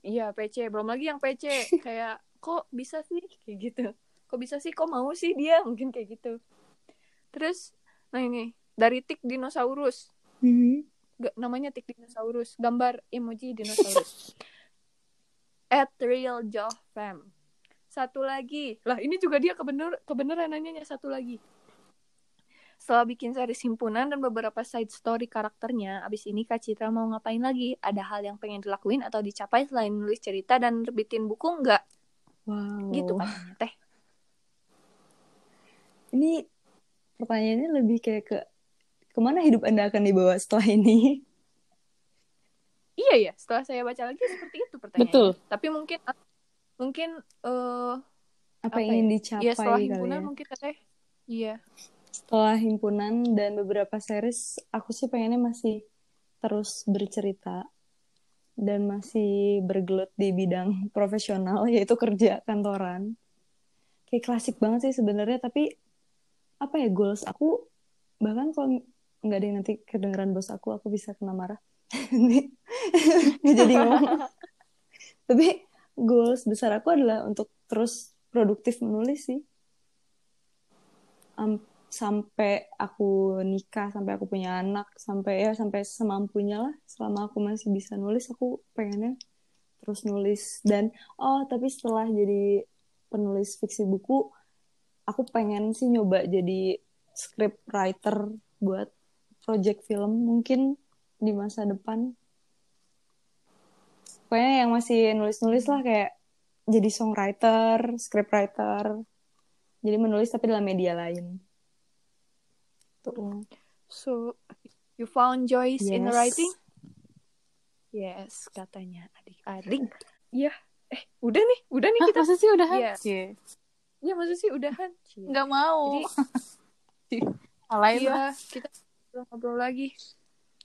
iya, PC. Belum lagi yang PC kayak kok bisa sih kayak gitu. Kok bisa sih kok mau sih dia mungkin kayak gitu. Terus nah ini dari tik dinosaurus. Mhm. Gak, namanya tik dinosaurus. Gambar emoji dinosaurus. At real fam. Satu lagi. Lah ini juga dia kebener kebeneran nanyanya satu lagi. Setelah bikin seri simpunan dan beberapa side story karakternya, abis ini Kak Citra mau ngapain lagi? Ada hal yang pengen dilakuin atau dicapai selain nulis cerita dan terbitin buku nggak? Wow. Gitu katanya teh. Ini pertanyaannya lebih kayak ke ke mana hidup Anda akan dibawa setelah ini? Iya ya, setelah saya baca lagi seperti itu pertanyaannya. Betul. Tapi mungkin mungkin eh Apa, Apa yang ingin ya? dicapai ya setelah kali himpunan ya? mungkin teh. Iya. Setelah himpunan dan beberapa series, aku sih pengennya masih terus bercerita dan masih bergelut di bidang profesional yaitu kerja kantoran. Kayak klasik banget sih sebenarnya, tapi apa ya goals aku bahkan kalau nggak ada yang nanti kedengeran bos aku, aku bisa kena marah. Nggak jadi ngomong. Tapi goals besar aku adalah untuk terus produktif menulis sih. Am- sampai aku nikah, sampai aku punya anak, sampai ya sampai semampunya lah. Selama aku masih bisa nulis, aku pengennya terus nulis. Dan oh, tapi setelah jadi penulis fiksi buku, aku pengen sih nyoba jadi script writer buat project film mungkin di masa depan. Pokoknya yang masih nulis-nulis lah kayak jadi songwriter, script writer. Jadi menulis tapi dalam media lain. Tuh. So, you found in Yes. writing? Yes, katanya adik-adik. Iya. Eh, udah nih, udah nih Hah, kita. masa sih udah? Iya. Cie. Ya, maksud sih udahan. Nggak mau. Jadi, Alain lah. iya, kita ngobrol lagi.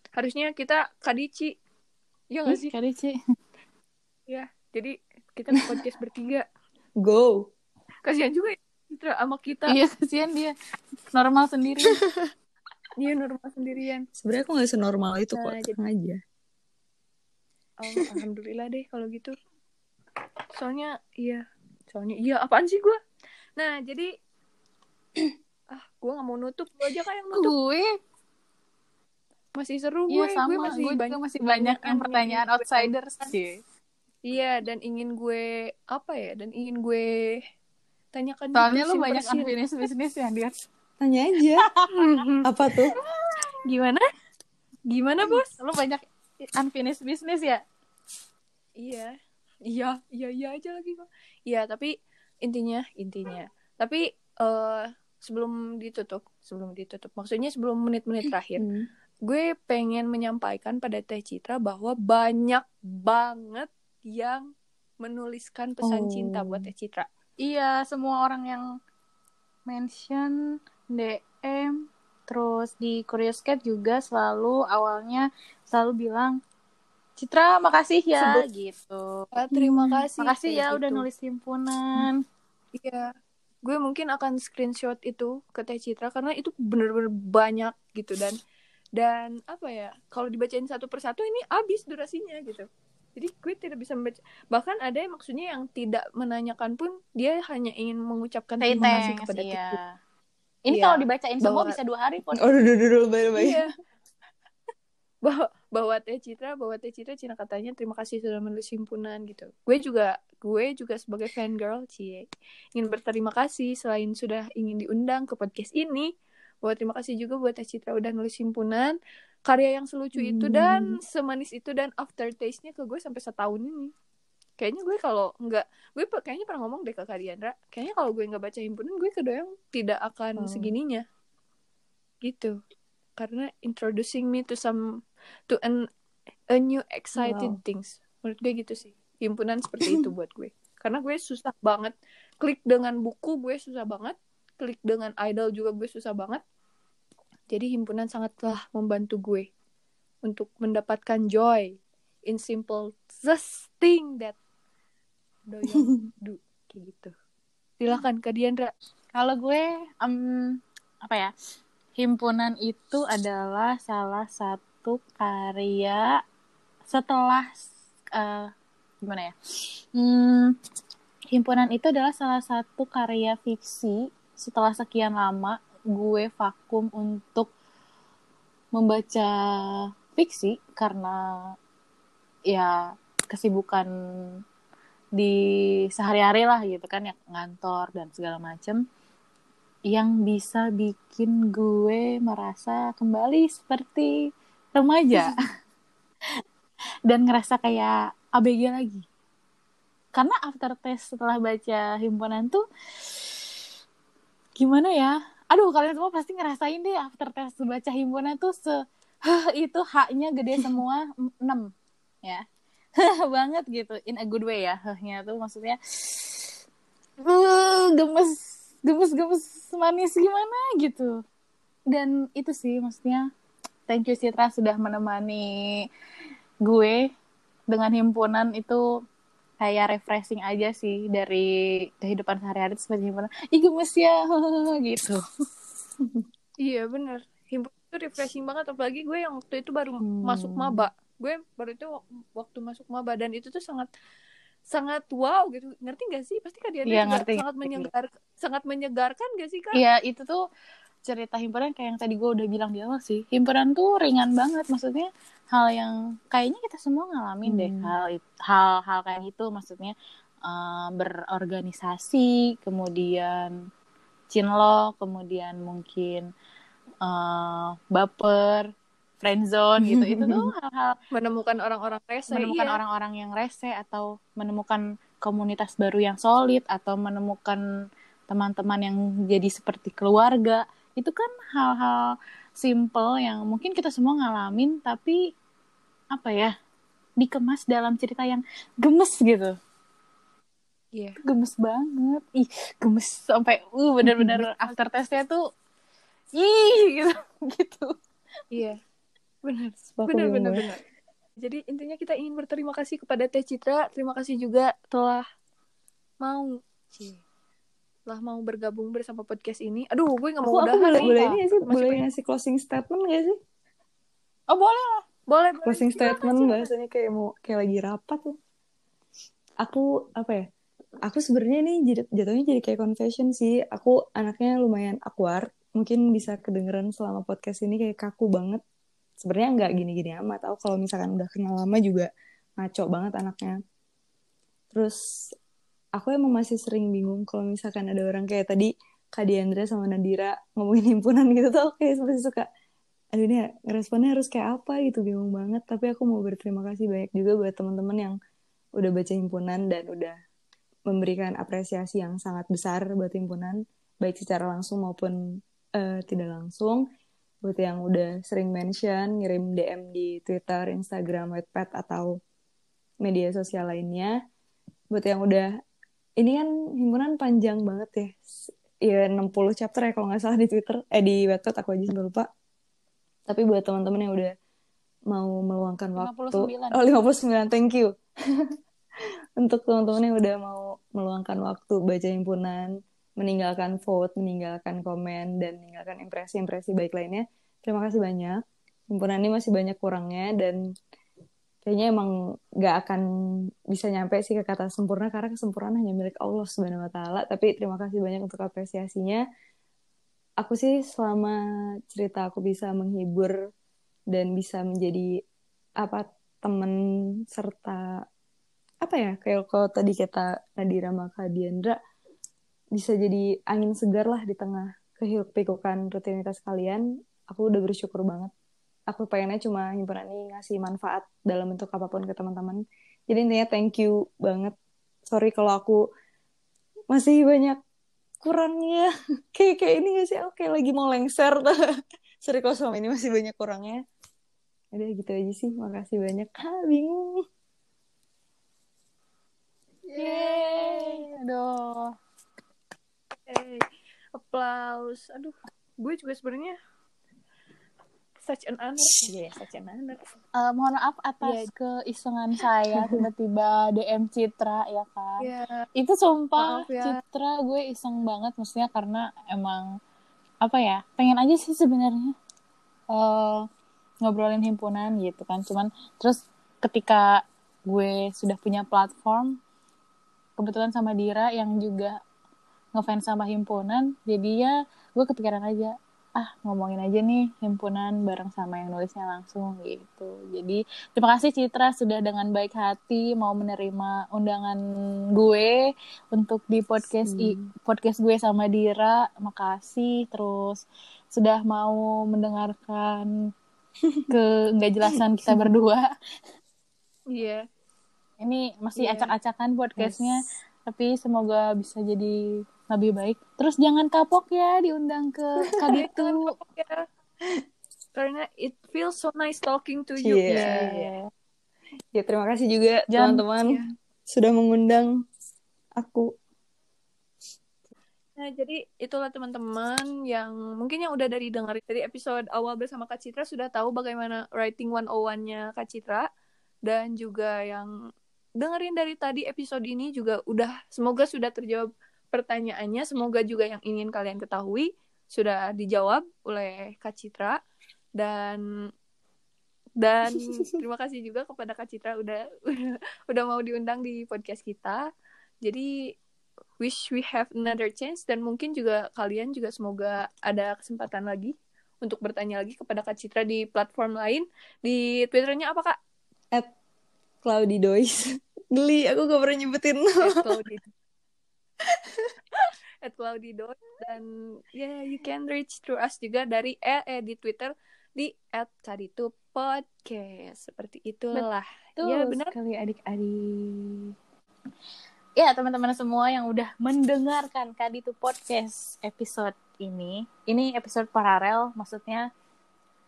Harusnya kita kadici. Iya nggak sih? Kali Cie. Iya. Jadi, kita podcast bertiga. Go. Kasihan juga ya, Citra sama kita. Iya, kasihan dia. Normal sendiri. Dia normal sendirian. Sebenarnya aku nggak senormal itu kok, Nah, jadi- tenang aja. Oh, Alhamdulillah deh kalau gitu. Soalnya iya, soalnya iya apaan sih gue? Nah jadi ah gue nggak mau nutup lu aja kan yang nutup gue masih seru Iya gue sama, gue masih gue banyak juga masih banyak yang pertanyaan outsiders sih. iya dan ingin gue apa ya dan ingin gue tanyakan Soalnya lu banyak persin. unfinished business ya, dia. Tanya aja. Apa tuh? gimana gimana bos Lu banyak unfinished business ya? iya iya iya iya aja lagi kok iya tapi intinya intinya tapi eh sebelum ditutup sebelum ditutup maksudnya sebelum menit-menit terakhir Hmm. Gue pengen menyampaikan pada Teh Citra bahwa banyak banget yang menuliskan pesan Oh. cinta buat Teh Citra. Iya, semua orang yang mention DM terus di Curious Cat juga selalu awalnya selalu bilang Citra makasih ya Sebut- gitu. Ah, terima Hmm, kasih. Makasih ya udah gitu. nulis himpunan. Iya. Gue mungkin akan screenshot itu ke Teh Citra karena itu bener-bener banyak gitu dan dan apa ya kalau dibacain satu persatu ini habis durasinya gitu. Jadi gue tidak bisa membaca. Bahkan ada yang maksudnya yang tidak menanyakan pun dia hanya ingin mengucapkan Say terima kasih kepada iya. Ini Iya, kalau dibacain semua bahwa- bisa dua hari pun. Oh, dulu dulu baik baik. Iya. bahwa bahwa Teh Citra, bahwa Teh Citra Cina katanya terima kasih sudah menulis himpunan gitu. Gue juga gue juga sebagai fan girl cie ingin berterima kasih selain sudah ingin diundang ke podcast ini. Bahwa terima kasih juga buat Teh Citra udah nulis himpunan karya yang selucu itu Hmm. dan semanis itu dan aftertaste-nya ke gue sampai setahun ini. Kayaknya gue kalau nggak gue kayaknya pernah ngomong deh ke Kak Diandra, kayaknya kalau gue nggak baca himpunan gue kedoyang tidak akan Oh. segininya. Gitu karena introducing me to some to an a new excited Wow. things menurut gue gitu sih himpunan seperti itu buat gue karena gue susah banget klik dengan buku gue susah banget klik dengan idol juga gue susah banget Jadi himpunan sangatlah membantu gue untuk mendapatkan joy in simple just thing that doyong do kayak gitu. Silakan Kak Diandra. Kalau gue, em, apa ya? Himpunan itu adalah salah satu karya setelah eh, gimana ya? Hmm, himpunan itu adalah salah satu karya fiksi setelah sekian lama gue vakum untuk membaca fiksi karena ya kesibukan di sehari-hari lah gitu kan ya ngantor dan segala macem yang bisa bikin gue merasa kembali seperti remaja dan ngerasa kayak ABG lagi. Karena after test setelah baca himpunan tuh gimana ya? Aduh kalian semua pasti ngerasain deh after test baca himpunan tuh se itu haknya gede semua 6 ya. Banget gitu. In a good way ya hnya tuh maksudnya uh, gemes gemes gemes manis gimana? gitu. Dan itu sih maksudnya thank you Citra sudah menemani gue dengan himpunan itu kayak refreshing aja sih dari kehidupan sehari-hari seperti himpunan ih gemes ya gitu Iya bener. Himpunan itu refreshing banget. Apalagi gue yang waktu itu baru Hmm. masuk maba. Gue baru itu wak- waktu masuk maba dan itu tuh sangat sangat wow gitu. Ngerti gak sih? Pasti juga ngerti, sangat menyegar sangat menyegarkan gak sih Kak? Iya itu tuh cerita himpunan kayak yang tadi gue udah bilang di awal sih himpunan tuh ringan banget maksudnya hal yang kayaknya kita semua ngalamin deh Hmm. hal it- hal hal kayak gitu maksudnya eh, berorganisasi kemudian cinlok kemudian mungkin eh, baper friendzone gitu itu tuh hal-hal Menemukan orang-orang rese. menemukan iya. orang-orang yang rese atau menemukan komunitas baru yang solid atau menemukan teman-teman yang jadi seperti keluarga itu kan hal-hal simple yang mungkin kita semua ngalamin tapi apa ya dikemas dalam cerita yang gemes gitu Iya. gemes banget ih gemes sampai uh bener-bener after testnya tuh ih gitu gitu Iya. Benar. Sepaku Benar benar benar. Jadi intinya kita ingin berterima kasih kepada Teh Citra. Terima kasih juga telah mau Cie. Telah mau bergabung bersama podcast ini. Aduh, gue gak Aku, mau aku udahan boleh, nih. boleh ini gak sih? Masih Boleh ngasih closing statement gak sih? oh boleh lah Boleh, boleh. Closing statement silakan. bahasanya kayak mau kayak lagi rapat tuh. Aku apa ya? Aku sebenarnya ini jatuhnya jadi kayak confession sih. Aku anaknya lumayan awkward. Mungkin bisa kedengeran selama podcast ini kayak kaku banget. Sebenarnya nggak gini-gini amat. Aku kalau misalkan udah kenal lama juga ngaco banget anaknya. Terus aku emang masih sering bingung kalau misalkan ada orang kayak tadi Kak Diandra sama Nadira ngomongin himpunan gitu tuh oke masih suka aduh ini responnya harus kayak apa? gitu bingung banget. Tapi aku mau berterima kasih banyak juga buat teman-teman yang udah baca himpunan dan udah memberikan apresiasi yang sangat besar buat himpunan baik secara langsung maupun eh, tidak langsung. Buat yang udah sering mention ngirim DM di Twitter, Instagram, Wattpad atau media sosial lainnya. Buat yang udah ini kan himpunan panjang banget ya. Ya 60 chapter ya kalau nggak salah di Twitter. Eh di Wattpad aku aja sampai lupa. Tapi buat teman-teman yang udah mau meluangkan waktu. 59. oh 59 thank you. Untuk teman-teman yang udah mau meluangkan waktu baca himpunan meninggalkan vote meninggalkan komen dan meninggalkan impresi-impresi baik lainnya terima kasih banyak. Himpunan ini masih banyak kurangnya dan kayaknya emang nggak akan bisa nyampe sih ke kata sempurna karena kesempurnaan hanya milik Allah Subhanahu wa taala. Tapi terima kasih banyak untuk apresiasinya. Aku sih selama cerita aku bisa menghibur dan bisa menjadi apa temen serta apa ya kayak kalau tadi kata Nadira maka Diandra bisa jadi angin segar lah di tengah kehiruk pikukan rutinitas kalian. Aku udah bersyukur banget aku pengennya cuma himpunan ini ngasih manfaat dalam bentuk apa pun ke teman-teman. Jadi intinya thank you banget. Sorry kalau aku masih banyak kurangnya. Kayak kayak ini gak sih? Kayak lagi mau lengser. Tuh sorry kalau selama ini masih banyak kurangnya. Udah gitu aja sih. Makasih banyak. Ah bingung. Yeay, aduh. Hey, applause. Aduh, gue juga sebenarnya such an honor. Iya, such an honor. Eh, mohon maaf atas Iya. keisengan saya tiba-tiba DM Citra ya kan. Iya. Itu sumpah Maaf ya. Citra gue iseng banget maksudnya karena emang apa ya pengen aja sih sebenarnya eh ngobrolin himpunan gitu kan cuman terus ketika gue sudah punya platform kebetulan sama Dira yang juga ngefans sama himpunan jadi ya gue kepikiran aja ah ngomongin aja nih himpunan bareng sama yang nulisnya langsung gitu. Jadi terima kasih Citra sudah dengan baik hati mau menerima undangan gue untuk di podcast i- podcast gue sama Dira. Makasih terus sudah mau mendengarkan ke nggak jelasan kita berdua. Iya. ini masih Iya. acak-acakan podcastnya tapi semoga bisa jadi lebih baik terus jangan kapok ya diundang ke Kaditu kapok ya. Karena it feels so nice talking to you. Iya. Iya. Ya terima kasih juga Jangan- teman-teman Iya. sudah mengundang aku. Nah, jadi itulah teman-teman yang mungkin yang udah dari dengar dari episode awal bersama Kak Citra sudah tahu bagaimana writing 101-nya Kak Citra dan juga yang dengerin dari tadi episode ini juga udah semoga sudah terjawab pertanyaannya, semoga juga yang ingin kalian ketahui sudah dijawab oleh Kak Citra dan dan terima kasih juga kepada Kak Citra udah udah, udah mau diundang di podcast kita. Jadi wish we have another chance dan mungkin juga kalian juga semoga ada kesempatan lagi untuk bertanya lagi kepada Kak Citra di platform lain di Twitternya apa Kak? Cloudy Dois. Geli, aku gak pernah nyebutin. At Cloudy. At Cloudy Dot dan ya you can reach through us juga dari eh, eh di Twitter di at Kaditu Podcast seperti itulah. Betul Ya, benar. sekali adik-adik. Ya teman-teman semua yang udah mendengarkan Kaditu Podcast episode ini. Ini episode paralel, maksudnya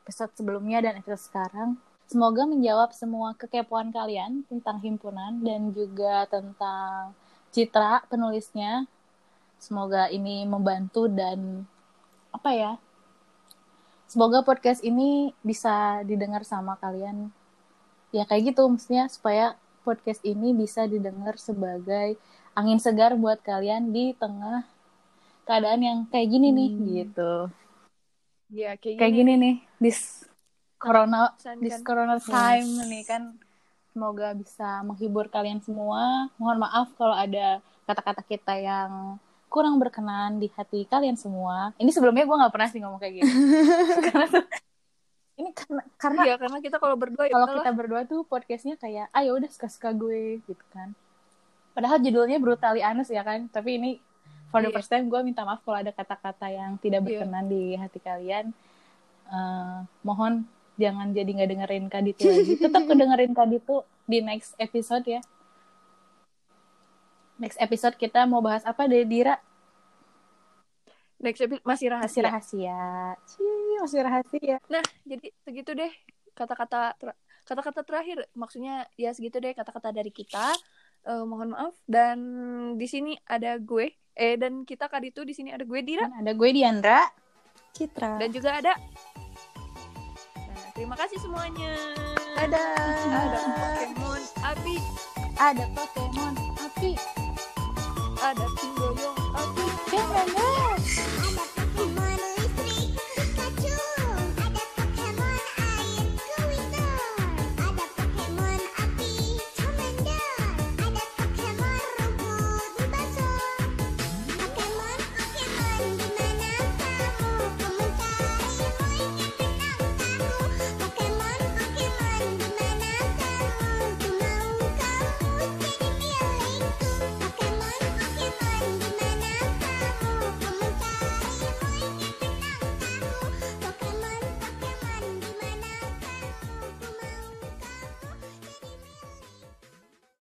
episode sebelumnya dan episode sekarang. Semoga menjawab semua kekepoan kalian tentang himpunan dan juga tentang Citra penulisnya. Semoga ini membantu dan apa ya? Semoga podcast ini bisa didengar sama kalian ya kayak gitu maksudnya supaya podcast ini bisa didengar sebagai angin segar buat kalian di tengah keadaan yang kayak gini nih Hmm. gitu Ya kayak, kayak gini nih this corona this kan? corona time nih kan semoga bisa menghibur kalian semua. Mohon maaf kalau ada kata-kata kita yang kurang berkenan di hati kalian semua. Ini sebelumnya gue nggak pernah sih ngomong kayak gitu. Karena tuh- ini karena karena Iya karena kita kalau berdua ya kalau kita berdua tuh podcastnya kayak ayo udah suka-suka gue gitu kan. Padahal judulnya brutally honest ya kan. Tapi ini for the Iya. first time gue minta maaf kalau ada kata-kata yang tidak Iya. berkenan di hati kalian. Eh, mohon jangan jadi nggak dengerin Kaditu lagi. Tetap kedengerin Kaditu di next episode ya. Next episode kita mau bahas apa deh Dira? Next episode masih rahasia. masih rahasia. Cih, masih rahasia. Nah, jadi segitu deh kata-kata kata-kata terakhir. Maksudnya ya segitu deh kata-kata dari kita. Eh, mohon maaf. Dan di sini ada gue. Eh dan kita kali itu di sini ada gue Dira. Dan ada gue Diandra. Citra. dan juga ada Terima kasih semuanya. Ada. Ada Pokemon api. Ada Pokemon api. Ada Pinggoyong api. Jangan.